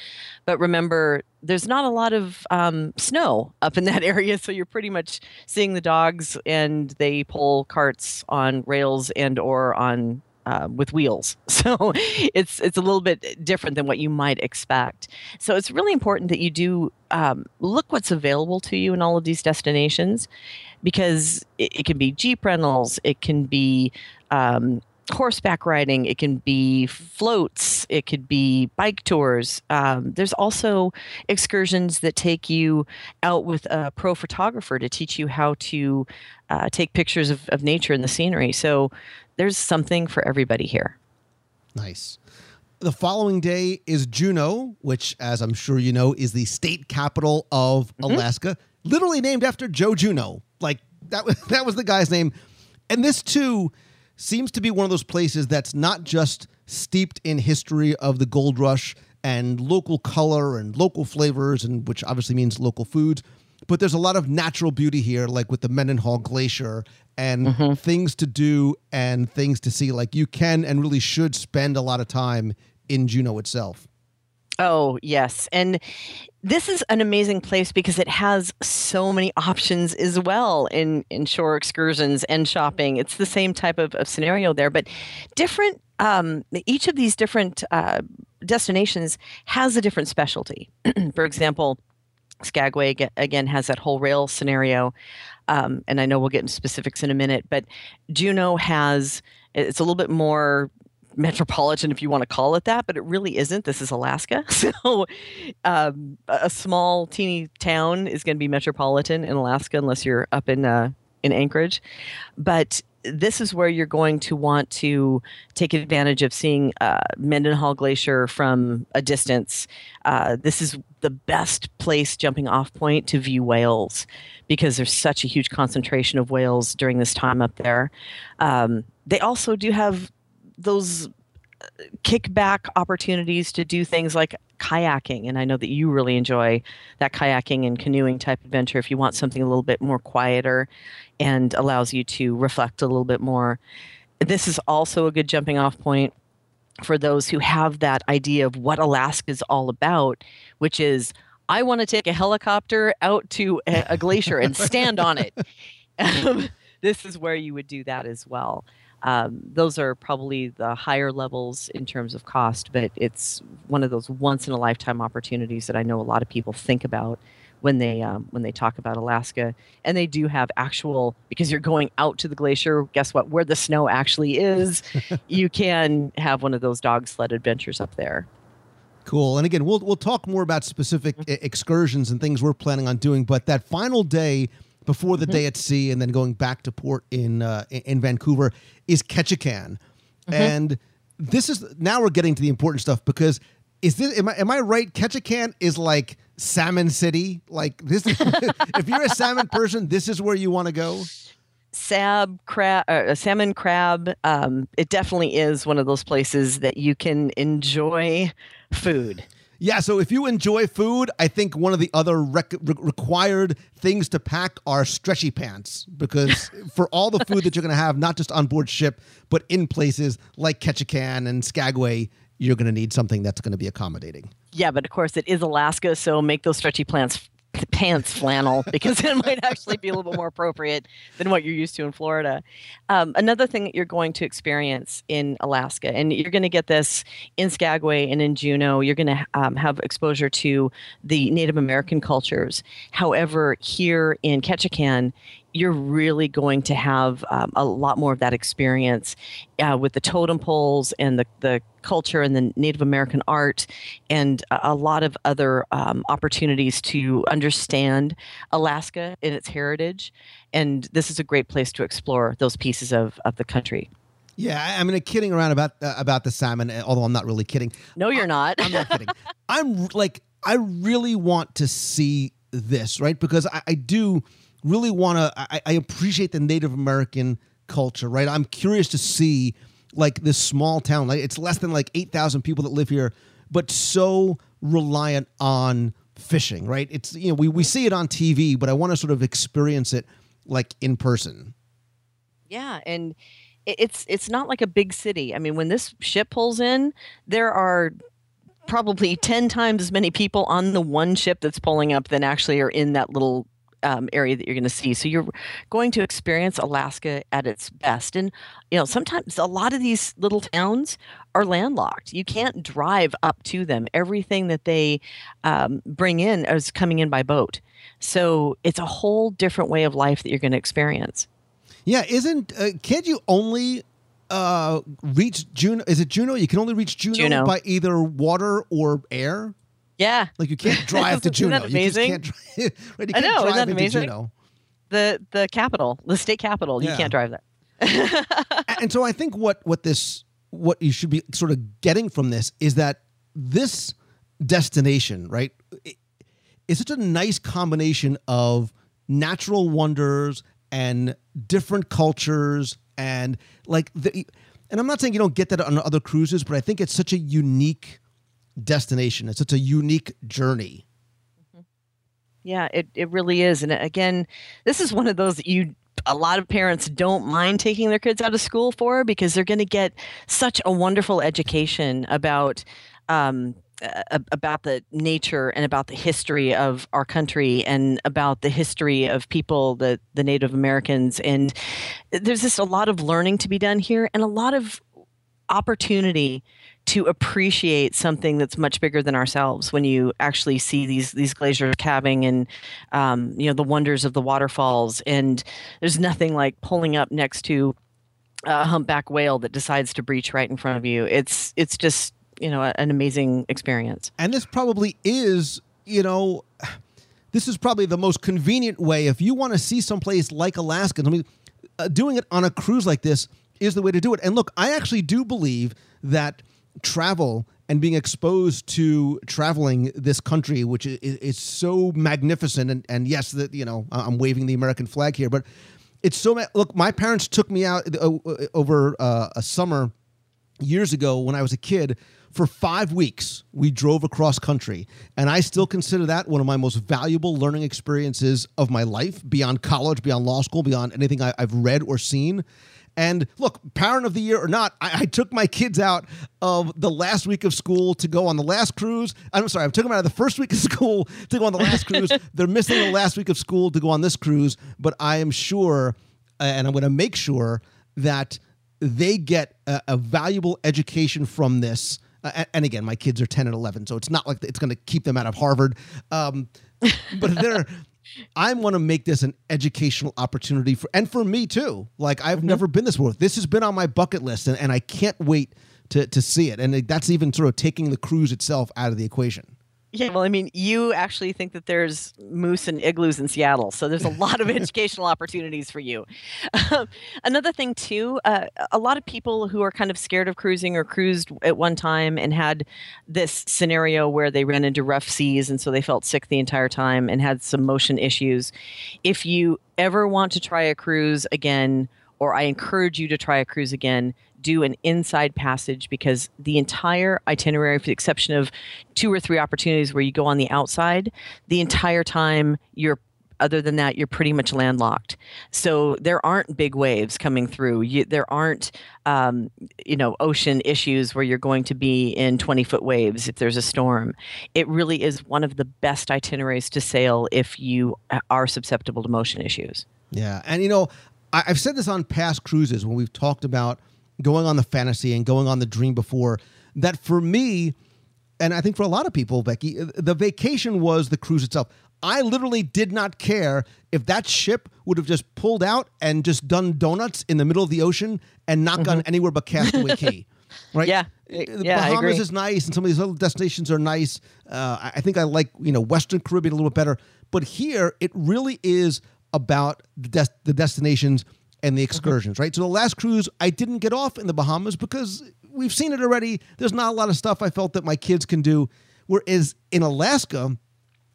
Speaker 4: But remember, there's not a lot of um, snow up in that area, so you're pretty much seeing the dogs and they pull carts on rails and or on uh, with wheels. So it's it's a little bit different than what you might expect. So it's really important that you do um, look what's available to you in all of these destinations, because it, it can be Jeep rentals, it can be um, horseback riding, it can be floats, it could be bike tours. Um, there's also excursions that take you out with a pro photographer to teach you how to uh, take pictures of, of nature and the scenery. So there's something for everybody here.
Speaker 3: Nice. The following day is Juneau, which, as I'm sure you know, is the state capital of mm-hmm. Alaska, literally named after Joe Juneau. Like that was that was the guy's name. And this too seems to be one of those places that's not just steeped in history of the gold rush and local color and local flavors, and which obviously means local foods. But there's a lot of natural beauty here, like with the Mendenhall Glacier and things to do and things to see. Like you can and really should spend a lot of time in Juneau itself.
Speaker 4: Oh, yes. And this is an amazing place because it has so many options as well in, in shore excursions and shopping. It's the same type of, of scenario there, but different. Um, each of these different uh, destinations has a different specialty. For example, Skagway again has that whole rail scenario, um, and I know we'll get into specifics in a minute. But Juneau has it's a little bit more metropolitan, if you want to call it that, but it really isn't. This is Alaska, so um, a small, teeny town is going to be metropolitan in Alaska, unless you're up in uh, in Anchorage. But this is where you're going to want to take advantage of seeing uh, Mendenhall Glacier from a distance. Uh, this is the best place jumping off point to view whales because there's such a huge concentration of whales during this time up there. Um, they also do have those kickback opportunities to do things like kayaking and i know that you really enjoy that kayaking and canoeing type adventure if you want something a little bit more quieter and allows you to reflect a little bit more this is also a good jumping off point for those who have that idea of what alaska is all about which is i want to take a helicopter out to a, a glacier and stand on it. Um, this is where you would do that as well. Um, those are probably the higher levels in terms of cost, but it's one of those once in a lifetime opportunities that I know a lot of people think about when they um, when they talk about Alaska. And they do have actual because you're going out to the glacier. Guess what? Where the snow actually is, you can have one of those dog sled adventures up there.
Speaker 3: Cool. And again, we'll we'll talk more about specific
Speaker 4: Mm-hmm.
Speaker 3: excursions and things we're planning on doing. But that final day before the
Speaker 4: Mm-hmm.
Speaker 3: day at sea, and then going back to port in uh, in- in Vancouver, is Ketchikan.
Speaker 4: Mm-hmm.
Speaker 3: And this is now we're getting to the important stuff because is this am I am I right? Ketchikan is like Salmon City. Like this, if you're a salmon person, this is where you want to go.
Speaker 4: Sab crab, uh, salmon crab. Um, it definitely is one of those places that you can enjoy food.
Speaker 3: Yeah, so if you enjoy food, I think one of the other rec- re- required things to pack are stretchy pants because for all the food that you're going to have, not just on board ship, but in places like Ketchikan and Skagway, you're going to need something that's going to be accommodating.
Speaker 4: Yeah, but of course it is Alaska, so make those stretchy plants pants flannel because it might actually be a little bit more appropriate than what you're used to in Florida. Um, another thing that you're going to experience in Alaska, and you're going to get this in Skagway and in Juneau, you're going to um, have exposure to the Native American cultures. However, here in Ketchikan, you're really going to have um, a lot more of that experience uh, with the totem poles and the, the culture and the Native American art and a, lot of other um, opportunities to understand Alaska and its heritage. And this is a great place to explore those pieces of, of the country.
Speaker 3: Yeah, I- I'm mean, kidding around about uh, about the salmon, uh, although I'm not really kidding.
Speaker 4: No, you're not.
Speaker 3: I'm not kidding. I'm like, I really want to see this, right? Because I, I do really want to, I, I appreciate the Native American culture, right? I'm curious to see like this small town, like it's less than like 8,000 people that live here, but so reliant on fishing, right? It's, you know, we, we see it on TV, but I want to sort of experience it like in person.
Speaker 4: Yeah, and it's it's not like a big city. I mean, when this ship pulls in, there are probably 10 times as many people on the one ship that's pulling up than actually are in that little um, area that you're going to see. So you're going to experience Alaska at its best. And, you know, sometimes a lot of these little towns are landlocked. You can't drive up to them. Everything that they um, bring in is coming in by boat. So it's a whole different way of life that you're going to experience.
Speaker 3: Yeah, isn't uh, can't you only uh, reach Juneau. Is it Juneau? You can only reach Juneau,
Speaker 4: Juneau.
Speaker 3: by either water or air.
Speaker 4: Yeah.
Speaker 3: Like you can't drive to
Speaker 4: Isn't
Speaker 3: Juneau.
Speaker 4: that
Speaker 3: You just can't dri- right,
Speaker 4: I know, isn't that amazing?
Speaker 3: Juneau.
Speaker 4: The the capital, the state capital.
Speaker 3: Yeah.
Speaker 4: You can't drive that.
Speaker 3: And so I think what what this what you should be sort of getting from this is that this destination, right, is such a nice combination of natural wonders and different cultures and like the and I'm not saying you don't get that on other cruises, but I think it's such a unique destination. It's such a unique journey.
Speaker 4: Yeah, it, it really is. And again, this is one of those that you a lot of parents don't mind taking their kids out of school for because they're going to get such a wonderful education about um, a- about the nature and about the history of our country and about the history of people, the the Native Americans, and there's just a lot of learning to be done here and a lot of opportunity to appreciate something that's much bigger than ourselves when you actually see these these glaciers calving and um, you know the wonders of the waterfalls and there's nothing like pulling up next to a humpback whale that decides to breach right in front of you it's it's just you know an amazing experience
Speaker 3: And this probably is, you know, this is probably the most convenient way if you want to see someplace like Alaska. I mean, uh, doing it on a cruise like this is the way to do it. And look, I actually do believe that travel and being exposed to traveling this country, which is, is so magnificent, and, and yes, that you know, I'm waving the American flag here, but it's so. ma- Look, my parents took me out uh, uh, over uh, a summer years ago when I was a kid. For five weeks, we drove across country, and I still consider that one of my most valuable learning experiences of my life, beyond college, beyond law school, beyond anything I, I've read or seen. And look, parent of the year or not, I, I took my kids out of the last week of school to go on the last cruise. I'm sorry, I took them out of the first week of school to go on the last cruise. They're missing the last week of school to go on this cruise, but I am sure, and I'm going to make sure that they get a, a valuable education from this. Uh, and again, my kids are 10 and 11, so it's not like it's going to keep them out of Harvard. Um, but they're, I want to make this an educational opportunity for, and for me too. Like I've mm-hmm. never been this before. This has been on my bucket list, and, and I can't wait to to see it. And that's even sort of taking the cruise itself out of the equation.
Speaker 4: Yeah, well, I mean, you actually think that there's moose and igloos in Seattle, so there's a lot of educational opportunities for you. Um, another thing, too, uh, a lot of people who are kind of scared of cruising or cruised at one time and had this scenario where they ran into rough seas and so they felt sick the entire time and had some motion issues. If you ever want to try a cruise again, or I encourage you to try a cruise again, do an inside passage because the entire itinerary, with the exception of two or three opportunities where you go on the outside, the entire time you're other than that, you're pretty much landlocked. So there aren't big waves coming through. You, there aren't, um, you know, ocean issues where you're going to be in 20 foot waves if there's a storm. It really is one of the best itineraries to sail if you are susceptible to motion issues.
Speaker 3: Yeah, and you know, I, I've said this on past cruises when we've talked about going on the fantasy and going on the dream before. That for me, and I think for a lot of people, Becky, the vacation was the cruise itself. I literally did not care if that ship would have just pulled out and just done donuts in the middle of the ocean and not gone anywhere but Castaway Cay. Right?
Speaker 4: Yeah.
Speaker 3: The
Speaker 4: Yeah,
Speaker 3: Bahamas is nice, and some of these other destinations are nice. Uh, I- I think I like you know Western Caribbean a little bit better, but here it really is about the, des- the destinations and the excursions, right? So the last cruise, I didn't get off in the Bahamas because we've seen it already. There's not a lot of stuff I felt that my kids can do. Whereas in Alaska,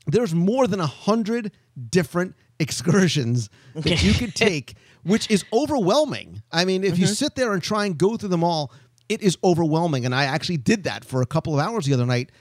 Speaker 3: there's more than a hundred different excursions that you could take, which is overwhelming. I mean, if you mm-hmm. sit there and try and go through them all, it is overwhelming. And I actually did that for a couple of hours the other night,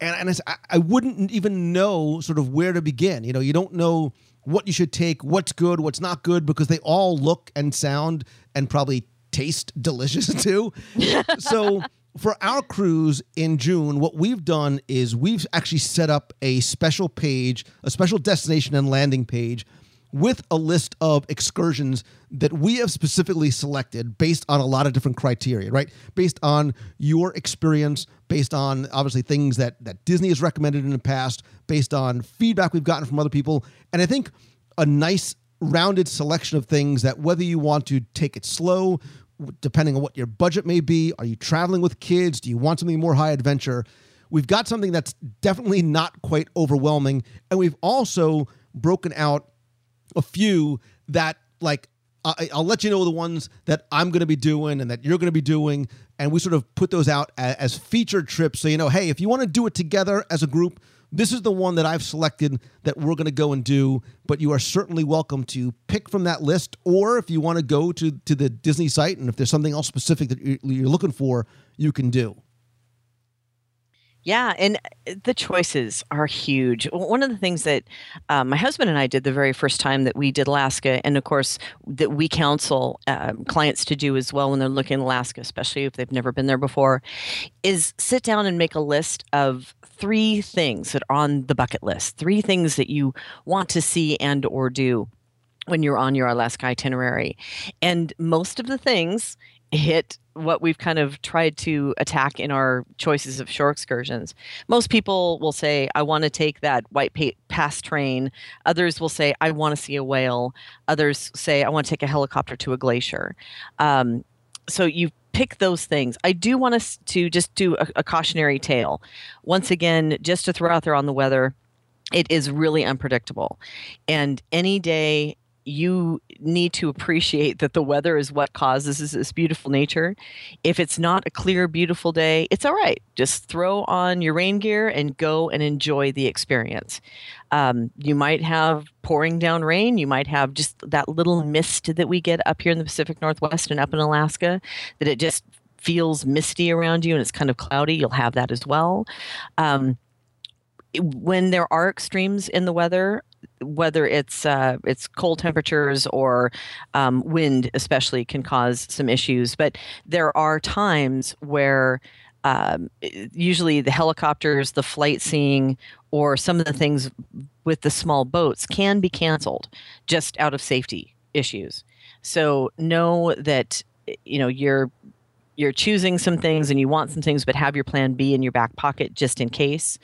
Speaker 3: and, and I, I wouldn't even know sort of where to begin. You know, you don't know what you should take, what's good, what's not good, because they all look and sound and probably taste delicious too. so for our cruise in June, what we've done is we've actually set up a special page, a special destination and landing page with a list of excursions that we have specifically selected based on a lot of different criteria, right? Based on your experience, based on obviously things that that Disney has recommended in the past, based on feedback we've gotten from other people, and I think a nice rounded selection of things that whether you want to take it slow depending on what your budget may be. Are you traveling with kids? Do you want something more high adventure? We've got something that's definitely not quite overwhelming. And we've also broken out a few that like I, I'll let you know the ones that I'm going to be doing and that you're going to be doing, and we sort of put those out as, as featured trips. So you know, hey, if you want to do it together as a group, this is the one that I've selected that we're going to go and do. But you are certainly welcome to pick from that list, or if you want to go to to the Disney site and if there's something else specific that you- you're looking for, you can do.
Speaker 4: Yeah, and uh, the choices are huge. One of the things that um, my husband and I did the very first time that we did Alaska, and of course that we counsel um, clients to do as well when they're looking at Alaska, especially if they've never been there before, is sit down and make a list of three things that are on the bucket list, three things that you want to see and or do when you're on your Alaska itinerary. And most of the things hit what we've kind of tried to attack in our choices of shore excursions. Most people will say, I want to take that white pa- pass train. Others will say, I want to see a whale. Others say, I want to take a helicopter to a glacier. Um, so you pick those things. I do want us to just do a, a cautionary tale. Once again, just to throw out there on the weather, it is really unpredictable. And any day you need to appreciate that the weather is what causes this, beautiful nature. If it's not a clear, beautiful day, it's all right. Just throw on your rain gear and go and enjoy the experience. Um, you might have pouring down rain. You might have just that little mist that we get up here in the Pacific Northwest and up in Alaska, that it just feels misty around you and it's kind of cloudy. You'll have that as well. Um, when there are extremes in the weather, whether it's uh, it's cold temperatures or um, wind, especially, can cause some issues. But there are times where um, usually the helicopters, the flight seeing, or some of the things with the small boats can be canceled just out of safety issues. So know that you know you're you're choosing some things and you want some things, but have your plan B in your back pocket just in case.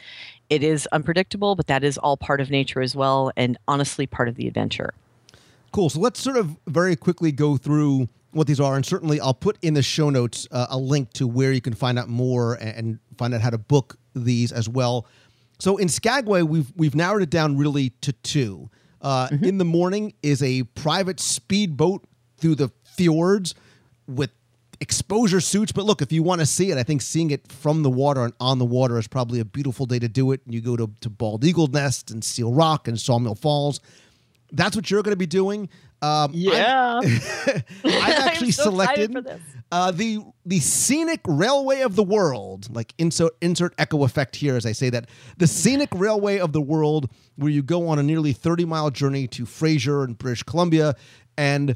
Speaker 4: It is unpredictable, but that is all part of nature as well, and honestly, part of the adventure.
Speaker 3: Cool. So let's sort of very quickly go through what these are, and certainly I'll put in the show notes uh, a link to where you can find out more and, find out how to book these as well. So in Skagway, we've we've narrowed it down really to two. Uh, In the morning is a private speedboat through the fjords with exposure suits. But look, if you want to see it, I think seeing it from the water and on the water is probably a beautiful day to do it. And you go to, to Bald Eagle Nest and Seal Rock and Sawmill Falls. That's what you're going to be doing. Um,
Speaker 4: Yeah,
Speaker 3: I've actually
Speaker 4: so
Speaker 3: selected uh, the the scenic railway of the world. Like insert insert echo effect here as I say that the scenic railway of the world, where you go on a nearly thirty mile journey to Fraser in British Columbia, and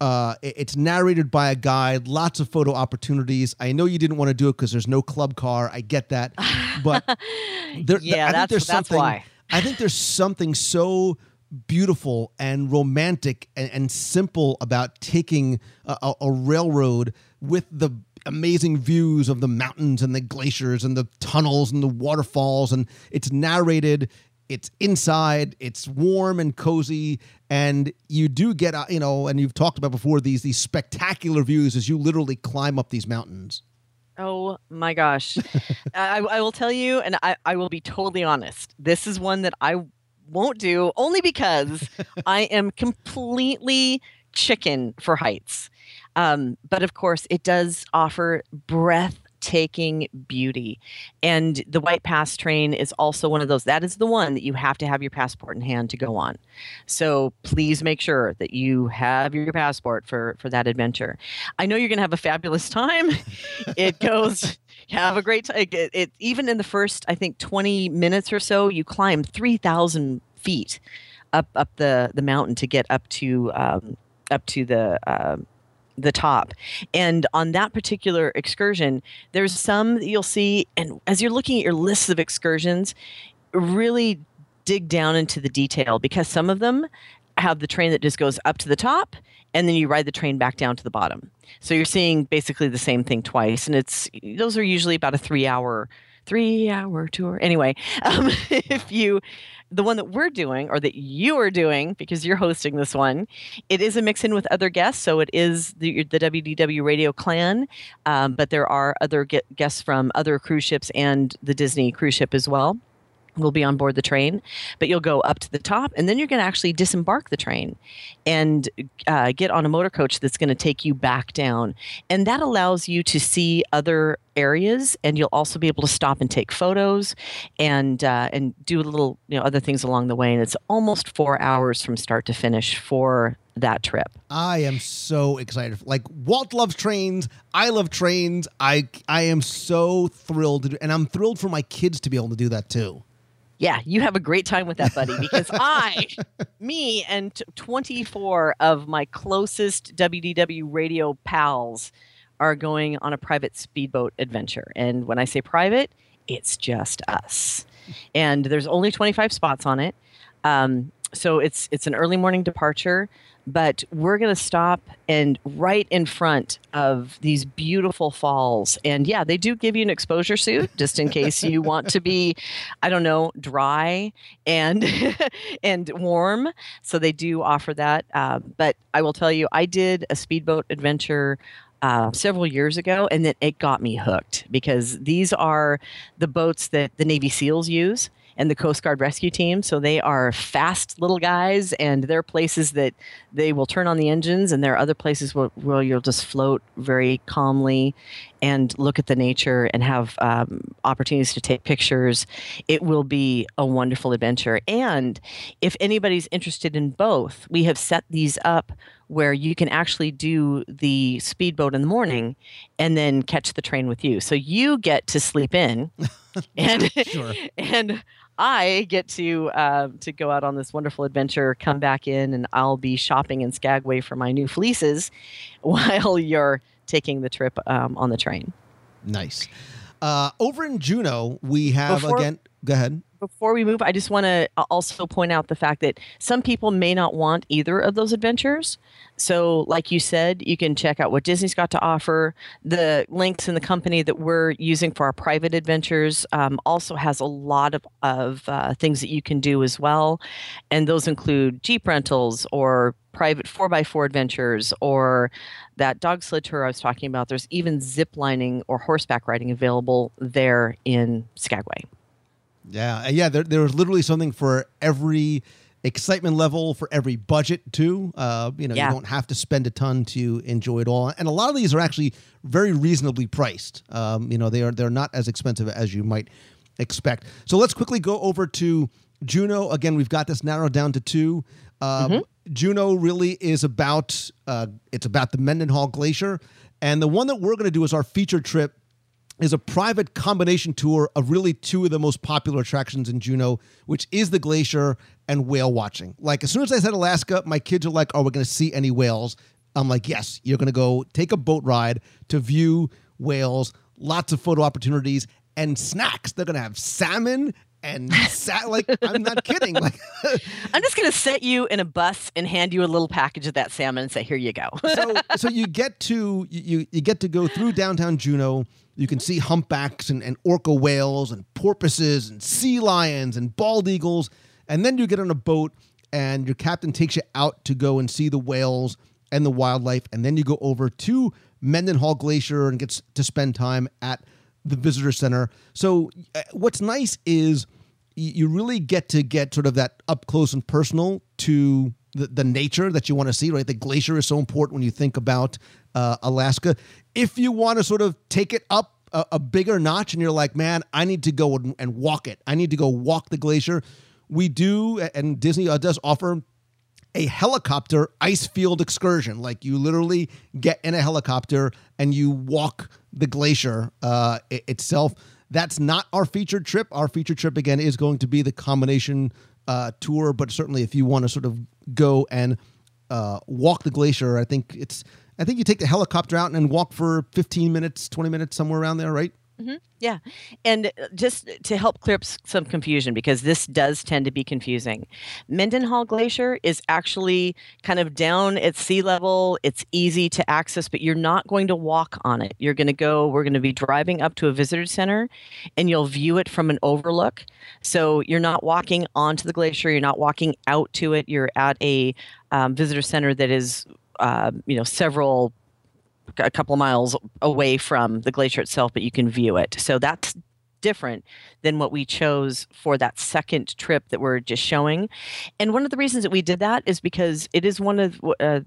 Speaker 3: uh, it's narrated by a guide. Lots of photo opportunities. I know you didn't want to do it because there's no club car. I get that, but there,
Speaker 4: Yeah,
Speaker 3: I think
Speaker 4: that's-
Speaker 3: there's
Speaker 4: that's
Speaker 3: something.
Speaker 4: why.
Speaker 3: I think there's something so beautiful and romantic and, and simple about taking a, a, a railroad with the amazing views of the mountains and the glaciers and the tunnels and the waterfalls and it's narrated it's inside it's warm and cozy and you do get uh, you know and you've talked about before these these spectacular views as you literally climb up these mountains
Speaker 4: Oh my gosh. I, I will tell you, and I, I will be totally honest. This is one that I won't do only because I am completely chicken for heights. Um, but of course, it does offer breathtaking beauty. And the White Pass train is also one of those. That is the one that you have to have your passport in hand to go on. So please make sure that you have your passport for, for that adventure. I know you're going to have a fabulous time. it goes have a great time. It, it, even in the first, I think, 20 minutes or so, you climb 3,000 feet up up the the mountain to get up to um, up to the um the top. And on that particular excursion, there's some that you'll see, and as you're looking at your lists of excursions, really dig down into the detail because some of them have the train that just goes up to the top and then you ride the train back down to the bottom. So you're seeing basically the same thing twice and it's those are usually about a 3 hour three hour tour. Anyway, um, if you, the one that we're doing or that you are doing because you're hosting this one, it is a mix in with other guests. So it is the, the WDW Radio clan, um, but there are other guests from other cruise ships and the Disney cruise ship as well will be on board the train, but you'll go up to the top and then you're going to actually disembark the train and uh, get on a motor coach that's going to take you back down. And that allows you to see other areas and you'll also be able to stop and take photos and uh, and do a little you know other things along the way and it's almost four hours from start to finish for that trip
Speaker 3: I am so excited. Like Walt loves trains. I love trains. I I am so thrilled, to do, and I'm thrilled for my kids to be able to do that too.
Speaker 4: Yeah, you have a great time with that, buddy, because I, me, and t- 24 of my closest WDW radio pals are going on a private speedboat adventure. And when I say private, it's just us. And there's only 25 spots on it. Um, so it's it's an early morning departure, but we're going to stop and right in front of these beautiful falls. And yeah, they do give you an exposure suit just in case you want to be, I don't know, dry and and warm. So they do offer that. Uh, but I will tell you, I did a speedboat adventure uh, several years ago, and then it got me hooked because these are the boats that the Navy SEALs use and the Coast Guard rescue team. So they are fast little guys, and there are places that they will turn on the engines, and there are other places where, where you'll just float very calmly and look at the nature and have um, opportunities to take pictures. It will be a wonderful adventure. And if anybody's interested in both, we have set these up where you can actually do the speedboat in the morning and then catch the train with you. So you get to sleep in and
Speaker 3: Sure.
Speaker 4: and I get to uh, to go out on this wonderful adventure, come back in, and I'll be shopping in Skagway for my new fleeces while you're taking the trip um, on the train.
Speaker 3: Nice. Uh, over in Juneau, we have
Speaker 4: Before-
Speaker 3: again. Go ahead.
Speaker 4: Before we move, I just want to also point out the fact that some people may not want either of those adventures. So, like you said, you can check out what Disney's got to offer. The links in the company that we're using for our private adventures um, also has a lot of, of uh, things that you can do as well. And those include Jeep rentals or private 4x4 adventures or that dog sled tour I was talking about. There's even zip lining or horseback riding available there in Skagway.
Speaker 3: Yeah, yeah. There, there's literally something for every excitement level, for every budget too. Uh, you know,
Speaker 4: Yeah.
Speaker 3: you don't have to spend a ton to enjoy it all. And a lot of these are actually very reasonably priced. Um, you know, they are they're not as expensive as you might expect. So let's quickly go over to Juneau. Again, we've got this narrowed down to two. Um, Juneau really is about uh, it's about the Mendenhall Glacier, and the one that we're going to do is our feature trip is a private combination tour of really two of the most popular attractions in Juneau, which is the glacier and whale watching. Like as soon as I said Alaska, my kids are like, "Are we going to see any whales?" I'm like, "Yes, you're going to go take a boat ride to view whales, lots of photo opportunities and snacks. They're going to have salmon and sa- like I'm not kidding. Like
Speaker 4: I'm just going to set you in a bus and hand you a little package of that salmon and say, "Here you go."
Speaker 3: so so you get to you you get to go through downtown Juneau. You can see humpbacks and, and orca whales and porpoises and sea lions and bald eagles. And then you get on a boat and your captain takes you out to go and see the whales and the wildlife. And then you go over to Mendenhall Glacier and gets to spend time at the visitor center. So uh, what's nice is you really get to get sort of that up close and personal to the, the nature that you want to see, right? The glacier is so important when you think about uh, Alaska. If you want to sort of take it up a, a bigger notch and you're like, man, I need to go and, and walk it, I need to go walk the glacier. We do, and Disney uh, does offer a helicopter ice field excursion. Like you literally get in a helicopter and you walk the glacier uh, i- itself. That's not our featured trip. Our featured trip again is going to be the combination uh, tour. But certainly, if you want to sort of go and uh, walk the glacier, I think it's. I think you take the helicopter out and walk for 15 minutes, 20 minutes, somewhere around there, right?
Speaker 4: Yeah. And uh, just to help clear up some confusion, because this does tend to be confusing, Mendenhall Glacier is actually kind of down at sea level. It's easy to access, but you're not going to walk on it. You're going to go, we're going to be driving up to a visitor center and you'll view it from an overlook. So you're not walking onto the glacier, you're not walking out to it. You're at a um, visitor center that is, uh, you know, several a couple of miles away from the glacier itself, but you can view it. So that's different than what we chose for that second trip that we're just showing. And one of the reasons that we did that is because it is one of uh,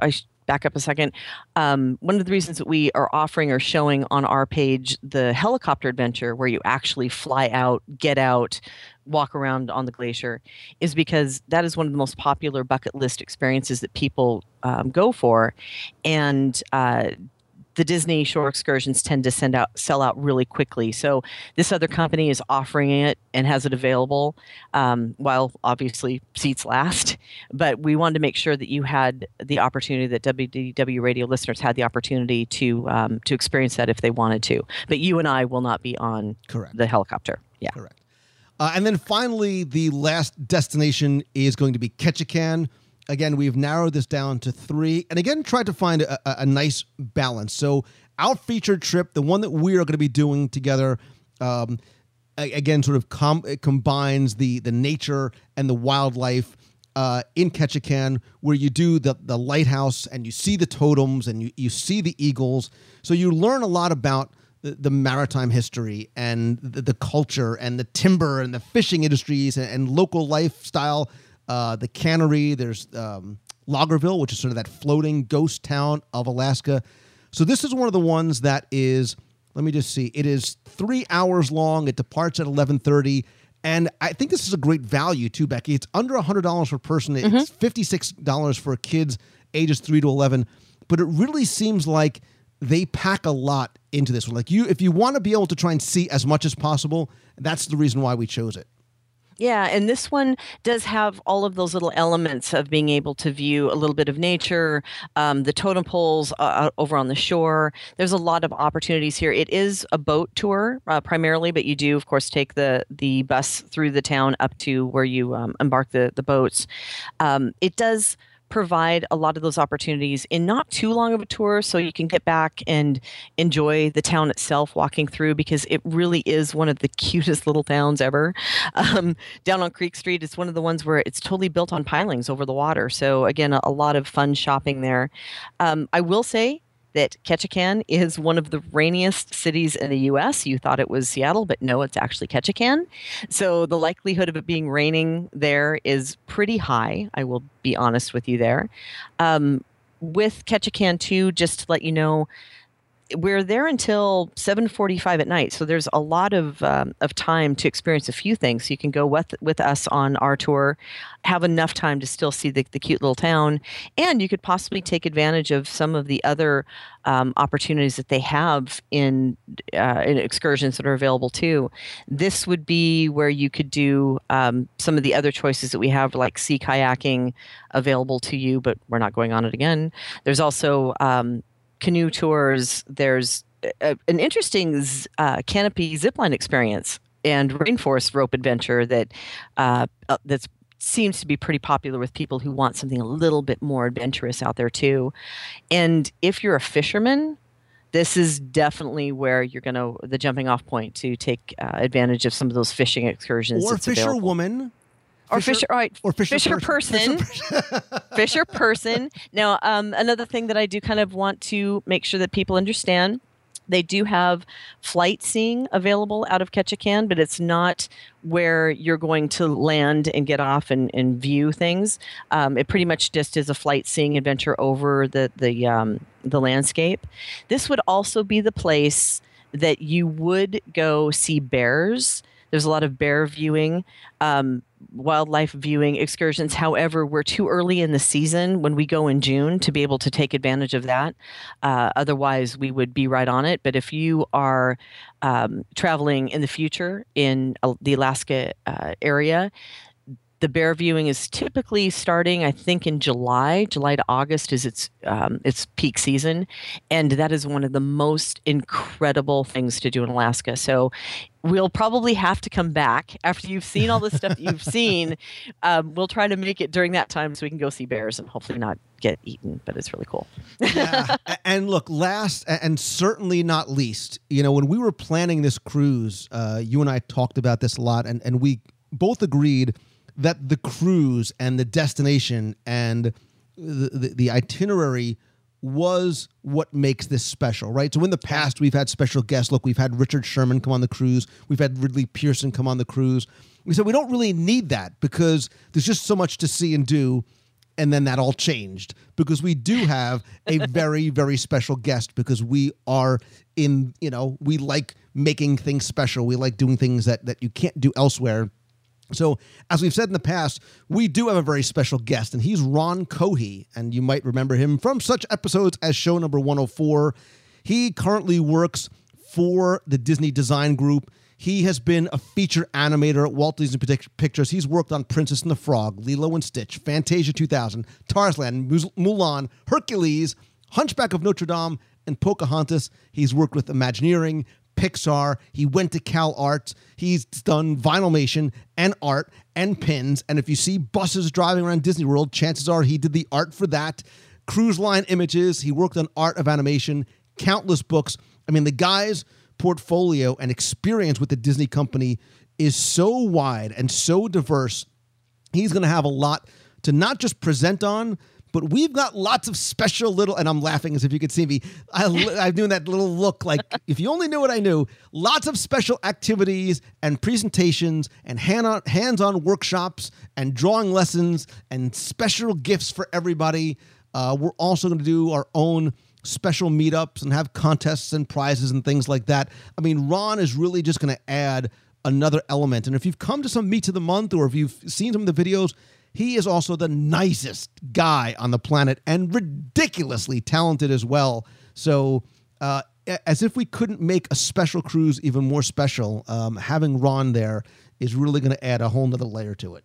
Speaker 4: I back up a second. Um, one of the reasons that we are offering or showing on our page the helicopter adventure, where you actually fly out, get out, walk around on the glacier, is because that is one of the most popular bucket list experiences that people um, go for, and uh, the Disney shore excursions tend to send out sell out really quickly. So this other company is offering it and has it available, um, while obviously seats last. But we wanted to make sure that you had the opportunity that WDW radio listeners had the opportunity to um, to experience that if they wanted to. But you and I will not be on
Speaker 3: Correct.
Speaker 4: the helicopter. Yeah.
Speaker 3: Correct. Uh, and then finally, the last destination is going to be Ketchikan. Again, we've narrowed this down to three, and again, tried to find a, a, nice balance. So, our featured trip, the one that we are going to be doing together, um, again, sort of com- combines the the nature and the wildlife uh, in Ketchikan, where you do the the lighthouse and you see the totems and you, you see the eagles. So you learn a lot about the, the maritime history and the, the culture and the timber and the fishing industries and, and local lifestyle. Uh, the cannery, there's um, Loggerville, which is sort of that floating ghost town of Alaska. So this is one of the ones that is. Let me just see. It is three hours long. It departs at eleven thirty, and I think this is a great value too, Becky. It's under hundred dollars per person. It's fifty six dollars for kids ages three to eleven, but it really seems like they pack a lot into this one. Like you, if you want to be able to try and see as much as possible, that's the reason why we chose it.
Speaker 4: Yeah, and this one does have all of those little elements of being able to view a little bit of nature, um, the totem poles uh, uh, over on the shore. There's a lot of opportunities here. It is a boat tour uh, primarily, but you do, of course, take the the bus through the town up to where you um, embark the the boats. Um, it does provide a lot of those opportunities in not too long of a tour so you can get back and enjoy the town itself walking through because it really is one of the cutest little towns ever. Um, down on creek street it's one of the ones where it's totally built on pilings over the water so again a, a lot of fun shopping there. Um, i will say that Ketchikan is one of the rainiest cities in the U.S. You thought it was Seattle, but no, it's actually Ketchikan. So the likelihood of it being raining there is pretty high. I will be honest with you there. Um, with Ketchikan too, just to let you know, we're there until 7:45 at night, so there's a lot of um, of time to experience a few things. So you can go with with us on our tour, have enough time to still see the, the cute little town, and you could possibly take advantage of some of the other um, opportunities that they have in uh, in excursions that are available too. This would be where you could do um, some of the other choices that we have, like sea kayaking, available to you, but we're not going on it again. There's also um, canoe tours. There's a, an interesting z- uh, canopy zipline experience and rainforest rope adventure that uh, uh, that's seems to be pretty popular with people who want something a little bit more adventurous out there too. And if you're a fisherman, this is definitely where you're going to the jumping off point to take uh, advantage of some of those fishing excursions.
Speaker 3: Or
Speaker 4: that's
Speaker 3: fisher
Speaker 4: available.
Speaker 3: woman.
Speaker 4: Or fisher, all right,
Speaker 3: or fisher,
Speaker 4: fisher
Speaker 3: person.
Speaker 4: person.
Speaker 3: Fisher person.
Speaker 4: Fisher person. Now, um, another thing that I do kind of want to make sure that people understand. They do have flight seeing available out of Ketchikan, but it's not where you're going to land and get off and, and view things. Um, it pretty much just is a flight seeing adventure over the the um, the landscape. This would also be the place that you would go see bears. There's a lot of bear viewing, um, wildlife viewing excursions. However, we're too early in the season when we go in June to be able to take advantage of that. Uh, otherwise, we would be right on it. But if you are um, traveling in the future in uh, the Alaska uh, area, The bear viewing is typically starting, I think, in July. July to August is its um, its peak season, and that is one of the most incredible things to do in Alaska. So we'll probably have to come back after you've seen all the stuff that you've seen. Um, we'll try to make it during that time so we can go see bears and hopefully not get eaten. But it's really cool.
Speaker 3: yeah. And look, last and certainly not least, you know, when we were planning this cruise, uh, you and I talked about this a lot, and, and we both agreed that the cruise and the destination and the, the, the itinerary was what makes this special, right? So in the past, we've had special guests. Look, we've had Richard Sherman come on the cruise. We've had Ridley Pearson come on the cruise. We said we don't really need that because there's just so much to see and do and then that all changed because we do have a very very special guest because we are in you know we like making things special we like doing things that that you can't do elsewhere so as we've said in the past we do have a very special guest and he's Ron Cohee and you might remember him from such episodes as show number 104 he currently works for the disney design group he has been a feature animator at Walt Disney Pictures. He's worked on Princess and the Frog, Lilo and Stitch, Fantasia 2000, Tarzan, Mulan, Hercules, Hunchback of Notre Dame, and Pocahontas. He's worked with Imagineering, Pixar. He went to Cal Arts. He's done Vinylmation and art and pins. And if you see buses driving around Disney World, chances are he did the art for that. Cruise line images. He worked on art of animation, countless books. I mean, the guy's portfolio and experience with the Disney company is so wide and so diverse. He's going to have a lot to not just present on, but we've got lots of special little, and I'm laughing as if you could see me. I, I'm doing that little look like if you only knew what I knew. Lots of special activities and presentations and hand on, hands-on workshops and drawing lessons and special gifts for everybody. Uh, we're also going to do our own special meetups and have contests and prizes and things like that. I mean, Ron is really just going to add another element. And if you've come to some Meet of the Month or if you've seen some of the videos, he is also the nicest guy on the planet and ridiculously talented as well. So, uh, as if we couldn't make a special cruise even more special, um, having Ron there is really going to add a whole nother layer to it.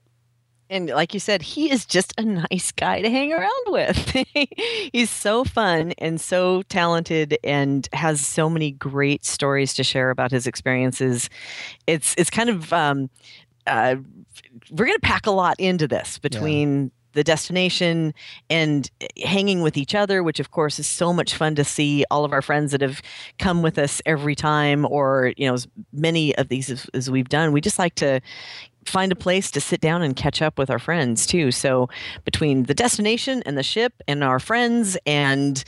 Speaker 4: And like you said, he is just a nice guy to hang around with. He's so fun and so talented and has so many great stories to share about his experiences. It's it's kind of um, uh, we're going to pack a lot into this between the destination and hanging with each other, which of course is so much fun to see all of our friends that have come with us every time, or you know, as many of these as, as we've done. We just like to find a place to sit down and catch up with our friends too. So between the destination and the ship and our friends and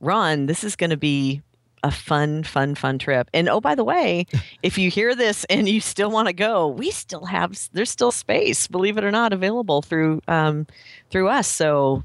Speaker 4: Ron, this is going to be a fun, fun, fun trip. And oh, by the way, if you hear this and you still want to go, we still have there's still space, believe it or not, available through um, through us. So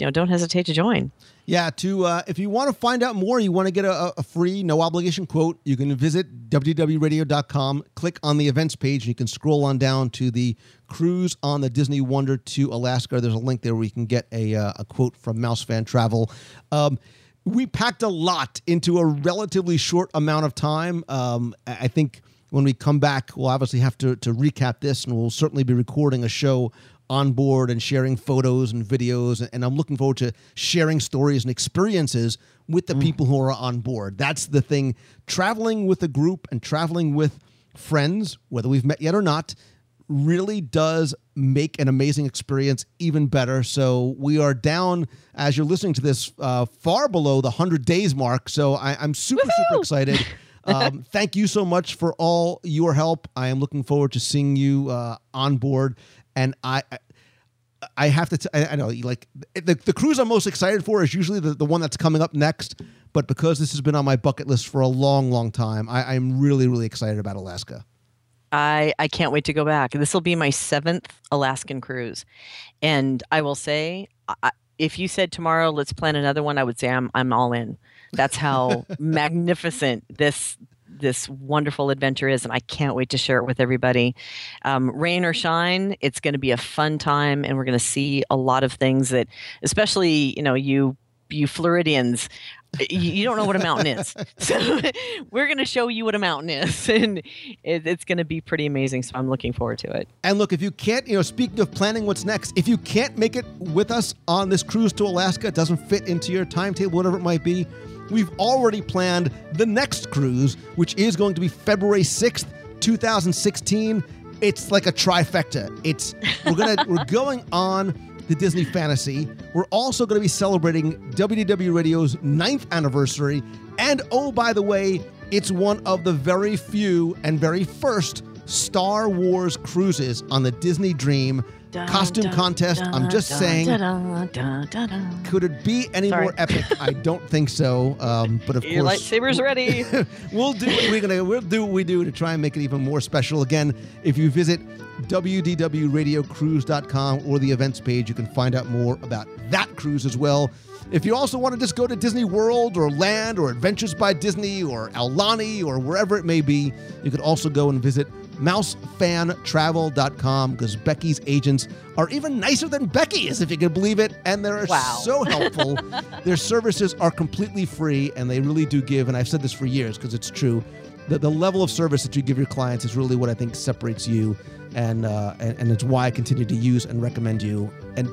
Speaker 4: you know, don't hesitate to join.
Speaker 3: Yeah, to uh, if you want to find out more, you want to get a, a free, no obligation quote, you can visit WDWRadio.com, click on the events page, and you can scroll on down to the cruise on the Disney Wonder to Alaska. There's a link there where you can get a, uh, a quote from Mouse Fan Travel. Um, we packed a lot into a relatively short amount of time. Um, I think when we come back, we'll obviously have to, to recap this, and we'll certainly be recording a show on board and sharing photos and videos. And I'm looking forward to sharing stories and experiences with the people who are on board. That's the thing. Traveling with a group and traveling with friends, whether we've met yet or not, really does make an amazing experience even better. So we are down, as you're listening to this, uh, far below the 100 days mark. So I, I'm super, super excited. Um, thank you so much for all your help. I am looking forward to seeing you uh, on board. And I, I I have to. T- I I know, like the, the cruise I'm most excited for is usually the, the one that's coming up next. But because this has been on my bucket list for a long, long time, I, I'm really, really excited about Alaska.
Speaker 4: I I can't wait to go back. This will be my seventh Alaskan cruise, and I will say, I, if you said tomorrow, let's plan another one, I would say I'm I'm all in. That's how magnificent this this wonderful adventure is, and I can't wait to share it with everybody. Um, rain or shine, it's going to be a fun time, and we're going to see a lot of things that, especially you know you you Floridians you, don't know what a mountain is. So we're going to show you what a mountain is, and it, it's going to be pretty amazing. So I'm looking forward to it.
Speaker 3: And look, if you can't, you know, speaking of planning what's next, if you can't make it with us on this cruise to Alaska, it doesn't fit into your timetable, whatever it might be, we've already planned the next cruise, which is going to be February 6th, 2016. It's like a trifecta. It's we're gonna we're going on the Disney Fantasy. We're also going to be celebrating WDW Radio's ninth anniversary, and oh by the way, it's one of the very few and very first Star Wars cruises on the Disney Dream
Speaker 4: Dun,
Speaker 3: costume
Speaker 4: dun,
Speaker 3: contest. I'm just
Speaker 4: dun,
Speaker 3: saying.
Speaker 4: dun, dun, dun, dun.
Speaker 3: Could it be any
Speaker 4: Sorry.
Speaker 3: more epic? I don't think so. Um, but of
Speaker 4: Your
Speaker 3: course,
Speaker 4: lightsabers ready.
Speaker 3: we'll do what we're gonna we'll do what we do to try and make it even more special. Again, if you visit wdwradiocruise.com or the events page, you can find out more about that cruise as well. If you also want to just go to Disney World or Land or Adventures by Disney or Aulani or wherever it may be, you could also go and visit mousefantravel.com because Becky's agents are even nicer than Becky is, if you can believe it. And they're
Speaker 4: Wow.
Speaker 3: so helpful. Their services are completely free and they really do give, and I've said this for years because it's true, the, the level of service that you give your clients is really what I think separates you. And, uh, and, and it's why I continue to use and recommend you. And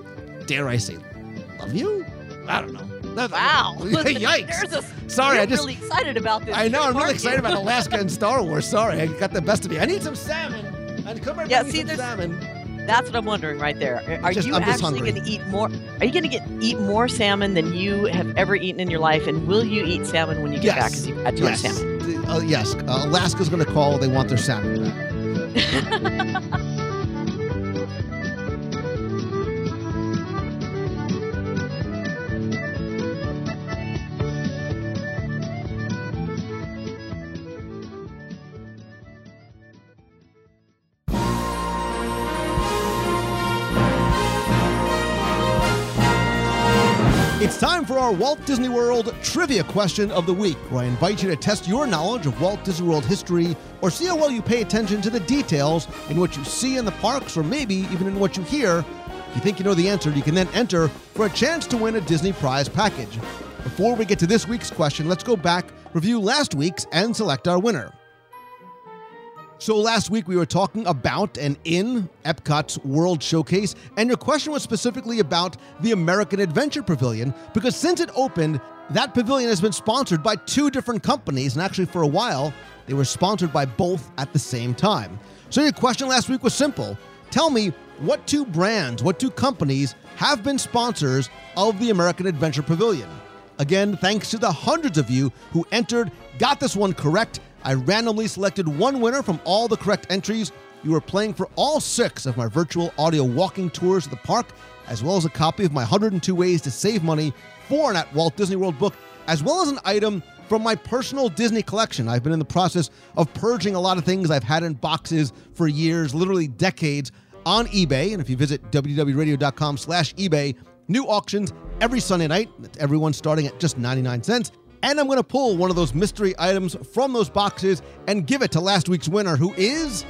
Speaker 3: dare I say, love you? I don't know.
Speaker 4: Wow.
Speaker 3: Yikes.
Speaker 4: A,
Speaker 3: Sorry, I just-
Speaker 4: really excited about this.
Speaker 3: I know. I'm really excited about Alaska and Star Wars. Sorry, I got the best of me. I need some salmon. And come here,
Speaker 4: Yeah, see,
Speaker 3: some
Speaker 4: there's-
Speaker 3: salmon.
Speaker 4: That's what I'm wondering right there. Are
Speaker 3: Just-
Speaker 4: you
Speaker 3: I'm
Speaker 4: actually going to eat more? Are you going to get eat more salmon than you have ever eaten in your life? And will you eat salmon when you get back?
Speaker 3: Yes.
Speaker 4: Because you've had too much
Speaker 3: Yes.
Speaker 4: salmon.
Speaker 3: Uh, yes. Uh, Alaska's going to call. They want their salmon back. It's time for our Walt Disney World trivia question of the week, where I invite you to test your knowledge of Walt Disney World history or see how well you pay attention to the details in what you see in the parks or maybe even in what you hear. If you think you know the answer, you can then enter for a chance to win a Disney prize package. Before we get to this week's question, let's go back, review last week's, and select our winner. So last week we were talking about and in Epcot's World Showcase, and your question was specifically about the American Adventure Pavilion because since it opened, that pavilion has been sponsored by two different companies, and actually for a while they were sponsored by both at the same time. So your question last week was simple: Tell me what two brands, what two companies have been sponsors of the American Adventure Pavilion. Again, thanks to the hundreds of you who entered, got this one correct. I randomly selected one winner from all the correct entries. You are playing for all six of my virtual audio walking tours of the park, as well as a copy of my 102 Ways to Save Money for an at Walt Disney World book, as well as an item from my personal Disney collection. I've been in the process of purging a lot of things I've had in boxes for years, literally decades, on eBay. And if you visit WDWRadio.com slash eBay, new auctions every Sunday night. Everyone starting at just 99 cents. And I'm going to pull one of those mystery items from those boxes and give it to last week's winner, who is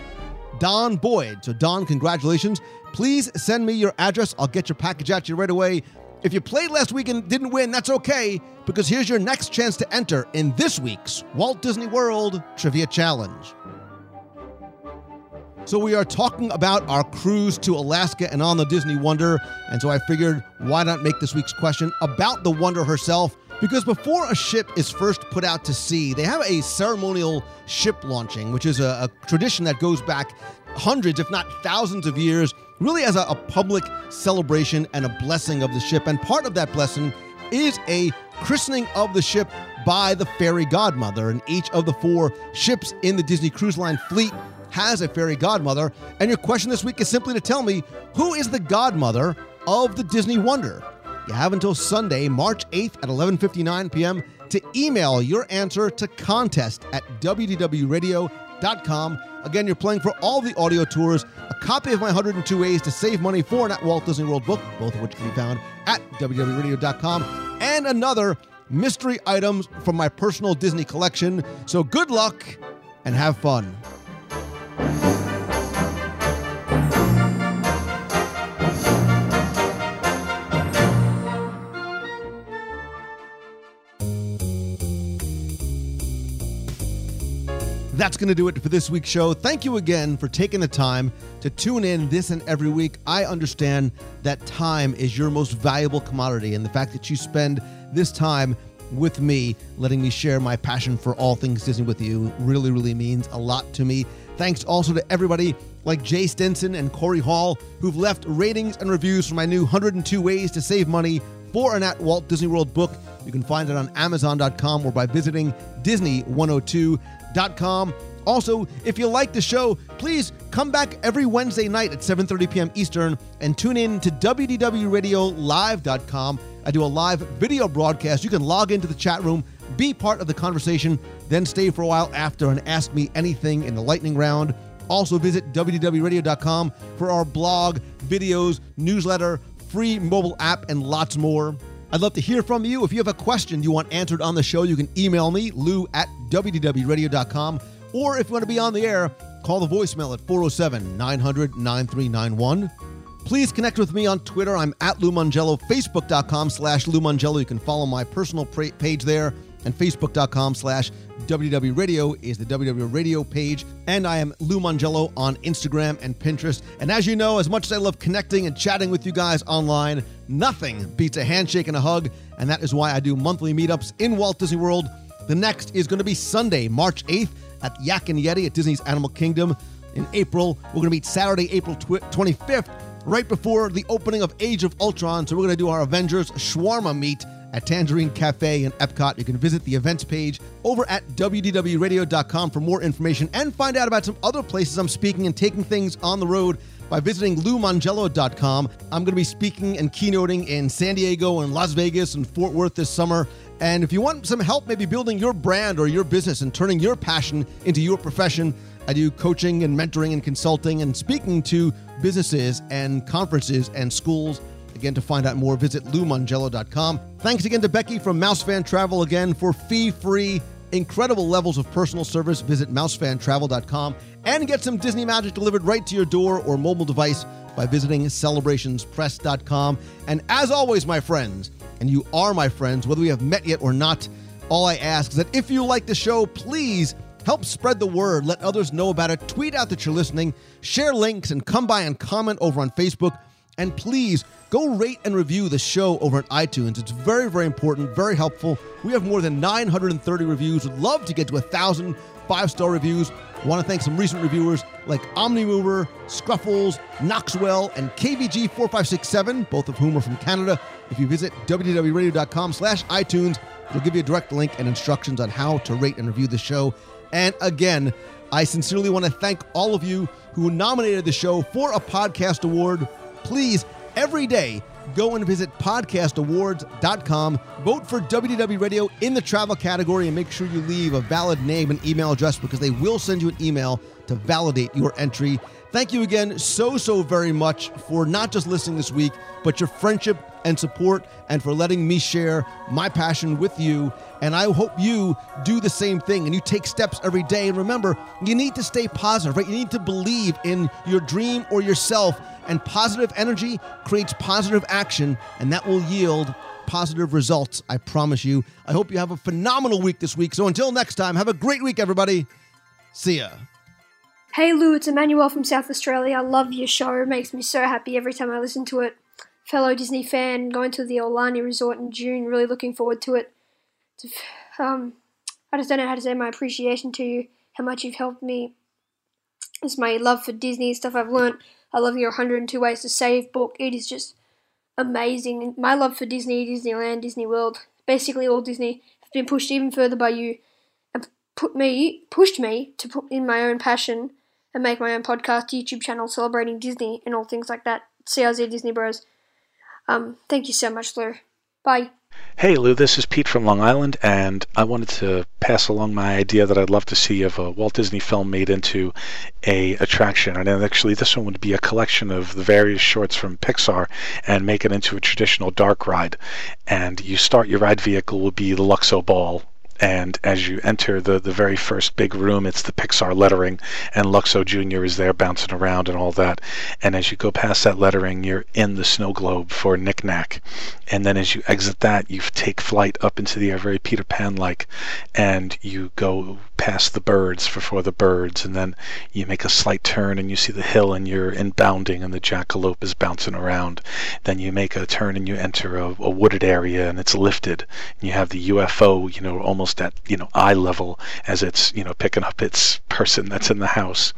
Speaker 3: Don Boyd. So, Don, congratulations. Please send me your address. I'll get your package out to you right away. If you played last week and didn't win, that's okay, because here's your next chance to enter in this week's Walt Disney World Trivia Challenge. So we are talking about our cruise to Alaska and on the Disney Wonder. And so I figured, why not make this week's question about the Wonder herself? Because before a ship is first put out to sea, they have a ceremonial ship launching, which is a, a tradition that goes back hundreds, if not thousands of years, really as a, a public celebration and a blessing of the ship. And part of that blessing is a christening of the ship by the fairy godmother. And each of the four ships in the Disney Cruise Line fleet has a fairy godmother. And your question this week is simply to tell me who is the godmother of the Disney Wonder? You have until Sunday, March 8th at 11:59 p.m. to email your answer to contest at wdwradio.com. Again, you're playing for all the audio tours, a copy of my 102 Ways to Save Money for an at Walt Disney World book, both of which can be found at WDWRadio.com, and another mystery items from my personal Disney collection. So good luck and have fun. That's going to do it for this week's show. Thank you again for taking the time to tune in this and every week. I understand that time is your most valuable commodity, and the fact that you spend this time with me, letting me share my passion for all things Disney with you, really, really means a lot to me. Thanks also to everybody like Jay Stenson and Corey Hall who've left ratings and reviews for my new 102 Ways to Save Money for an at Walt Disney World book. You can find it on Amazon.com or by visiting Disney102.com. Also, if you like the show, please come back every Wednesday night at 7:30 p.m. Eastern and tune in to WDWRadioLive.com. I do a live video broadcast. You can log into the chat room, be part of the conversation, then stay for a while after and ask me anything in the lightning round. Also, visit WDWRadio.com for our blog, videos, newsletter, free mobile app, and lots more. I'd love to hear from you. If you have a question you want answered on the show, you can email me, lou at WDWRadio.com. Or if you want to be on the air, call the voicemail at 407 900 9391. Please connect with me on Twitter. I'm at Lou Mongello, Facebook.com slash Lou Mongello. You can follow my personal page there. And Facebook.com slash WDW Radio is the WDW Radio page. And I am Lou Mongello on Instagram and Pinterest. And as you know, as much as I love connecting and chatting with you guys online, nothing beats a handshake and a hug. And that is why I do monthly meetups in Walt Disney World. The next is going to be Sunday, March 8th at Yak and Yeti at Disney's Animal Kingdom. In April, we're going to meet Saturday, April twi- 25th, right before the opening of Age of Ultron. So we're going to do our Avengers Shawarma meet at Tangerine Cafe in Epcot. You can visit the events page over at WDWRadio.com for more information and find out about some other places I'm speaking and taking things on the road by visiting LouMongello.com. I'm going to be speaking and keynoting in San Diego and Las Vegas and Fort Worth this summer. And if you want some help maybe building your brand or your business and turning your passion into your profession, I do coaching and mentoring and consulting and speaking to businesses and conferences and schools. Again, to find out more, visit LouMongello.com. Thanks again to Becky from Mousefan Travel again for fee-free, incredible levels of personal service. Visit MouseFanTravel.com and get some Disney magic delivered right to your door or mobile device by visiting CelebrationsPress.com. And as always, my friends, and you are my friends, whether we have met yet or not, all I ask is that if you like the show, please help spread the word. Let others know about it. Tweet out that you're listening, share links, and come by and comment over on Facebook. And please go rate and review the show over at iTunes. It's very, very important, very helpful. We have more than 930 reviews. Would love to get to a thousand five star reviews. Want to thank some recent reviewers like Omnimover, Scruffles, Knoxwell, and KVG4567, both of whom are from Canada. If you visit WDWRadio.com slash iTunes, it'll give you a direct link and instructions on how to rate and review the show. And again, I sincerely want to thank all of you who nominated the show for a podcast award. Please, every day, go and visit podcastawards.com. Vote for WDW Radio in the travel category and make sure you leave a valid name and email address because they will send you an email to validate your entry. Thank you again so, so very much for not just listening this week, but your friendship and support and for letting me share my passion with you. And I hope you do the same thing and you take steps every day. And remember, you need to stay positive, right? You need to believe in your dream or yourself. And positive energy creates positive action, and that will yield positive results. I promise you. I hope you have a phenomenal week this week. So until next time, have a great week, everybody. See ya.
Speaker 5: Hey Lou, it's Emmanuel from South Australia. I love your show. It makes me so happy every time I listen to it. Fellow Disney fan, going to the Aulani Resort in June. Really looking forward to it. Um, I just don't know how to say my appreciation to you, how much you've helped me. It's my love for Disney stuff I've learned. I love your 102 Ways to Save book. It is just amazing. My love for Disney, Disneyland, Disney World, basically all Disney, has been pushed even further by you and put me pushed me to put in my own passion and make my own podcast, YouTube channel celebrating Disney and all things like that. CRZ Disney Bros. Um, thank you so much, Lou. Bye.
Speaker 6: Hey Lou, this is Pete from Long Island, and I wanted to pass along my idea that I'd love to see of a Walt Disney film made into a attraction. And actually, this one would be a collection of the various shorts from Pixar and make it into a traditional dark ride. And you start your ride vehicle will be the Luxo Ball, And as you enter the, the very first big room, it's the Pixar lettering, and Luxo Jr. is there bouncing around and all that. And as you go past that lettering, you're in the snow globe for Knick Knack. And then as you exit that, you take flight up into the air, very Peter Pan like, and you go past the birds for For the Birds, and then you make a slight turn and you see the hill and you're in Boundin' and the jackalope is bouncing around. Then you make a turn and you enter a, a wooded area and it's lifted. And you have the UFO, you know, almost at, you know, eye level as it's, you know, picking up its person that's in the house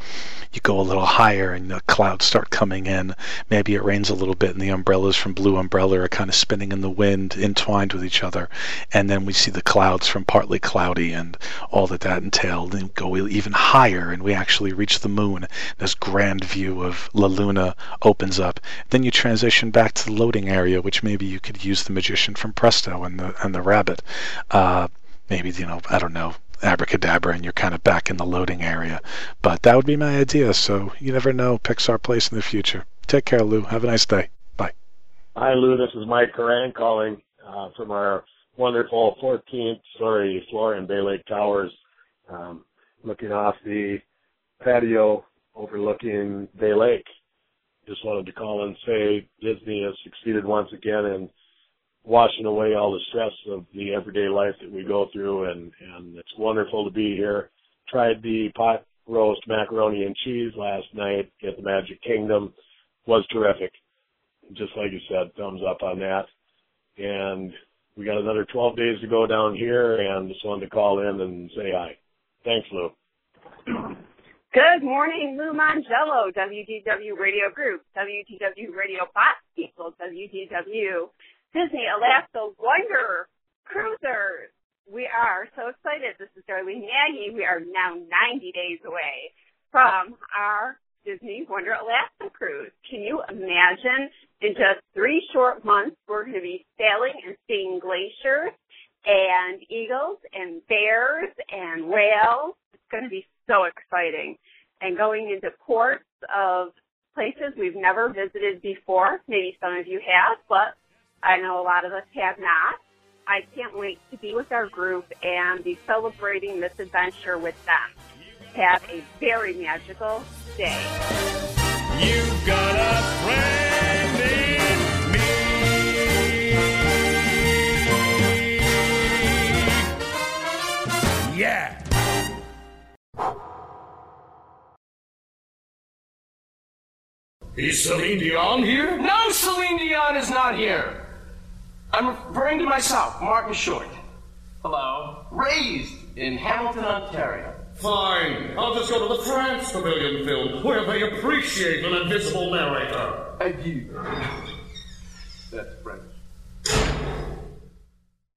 Speaker 6: you go a little higher and the clouds start coming in. Maybe it rains a little bit and the umbrellas from Blue Umbrella are kind of spinning in the wind, entwined with each other. And then we see the clouds from Partly Cloudy and all that that entailed. And go even higher and we actually reach the moon. This grand view of La Luna opens up. Then you transition back to the loading area, which maybe you could use the magician from Presto and the and the rabbit. Uh, maybe you know I don't know abracadabra and you're kind of back in the loading area. But that would be my idea. So you never know. Pixar place in the future. Take care, Lou. Have a nice day. Bye.
Speaker 7: Hi, Lou. This is Mike Coran calling uh, from our wonderful 14th story floor in Bay Lake Towers, um, looking off the patio overlooking Bay Lake. Just wanted to call and say Disney has succeeded once again in washing away all the stress of the everyday life that we go through and and it's wonderful to be here. Tried the pot roast macaroni and cheese last night at the magic kingdom. Was terrific. Just like you said thumbs up on that. And we got another 12 days to go down here and just wanted to call in and say hi. Thanks lou.
Speaker 8: Good morning, Lou Mongello, WDW Radio Group, WDW Radio Bot People, WDW Disney Alaska Wonder Cruisers. We are so excited. This is Darlene Maggie. We are now 90 days away from our Disney Wonder Alaska cruise. Can you imagine? In just three short months, we're going to be sailing and seeing glaciers and eagles and bears and whales. It's going to be so exciting. And going into ports of places we've never visited before. Maybe some of you have, but I know a lot of us have not. I can't wait to be with our group and be celebrating this adventure with them. Have a very magical day.
Speaker 9: You've got a friend in me. Yeah.
Speaker 10: Is Celine Dion here?
Speaker 11: No, Celine Dion is not here. I'm referring to myself, Martin Short. Hello. Raised in Hamilton, Ontario.
Speaker 10: Fine. I'll just go to the France Pavilion film, where they appreciate an invisible narrator.
Speaker 11: Adieu. That's right.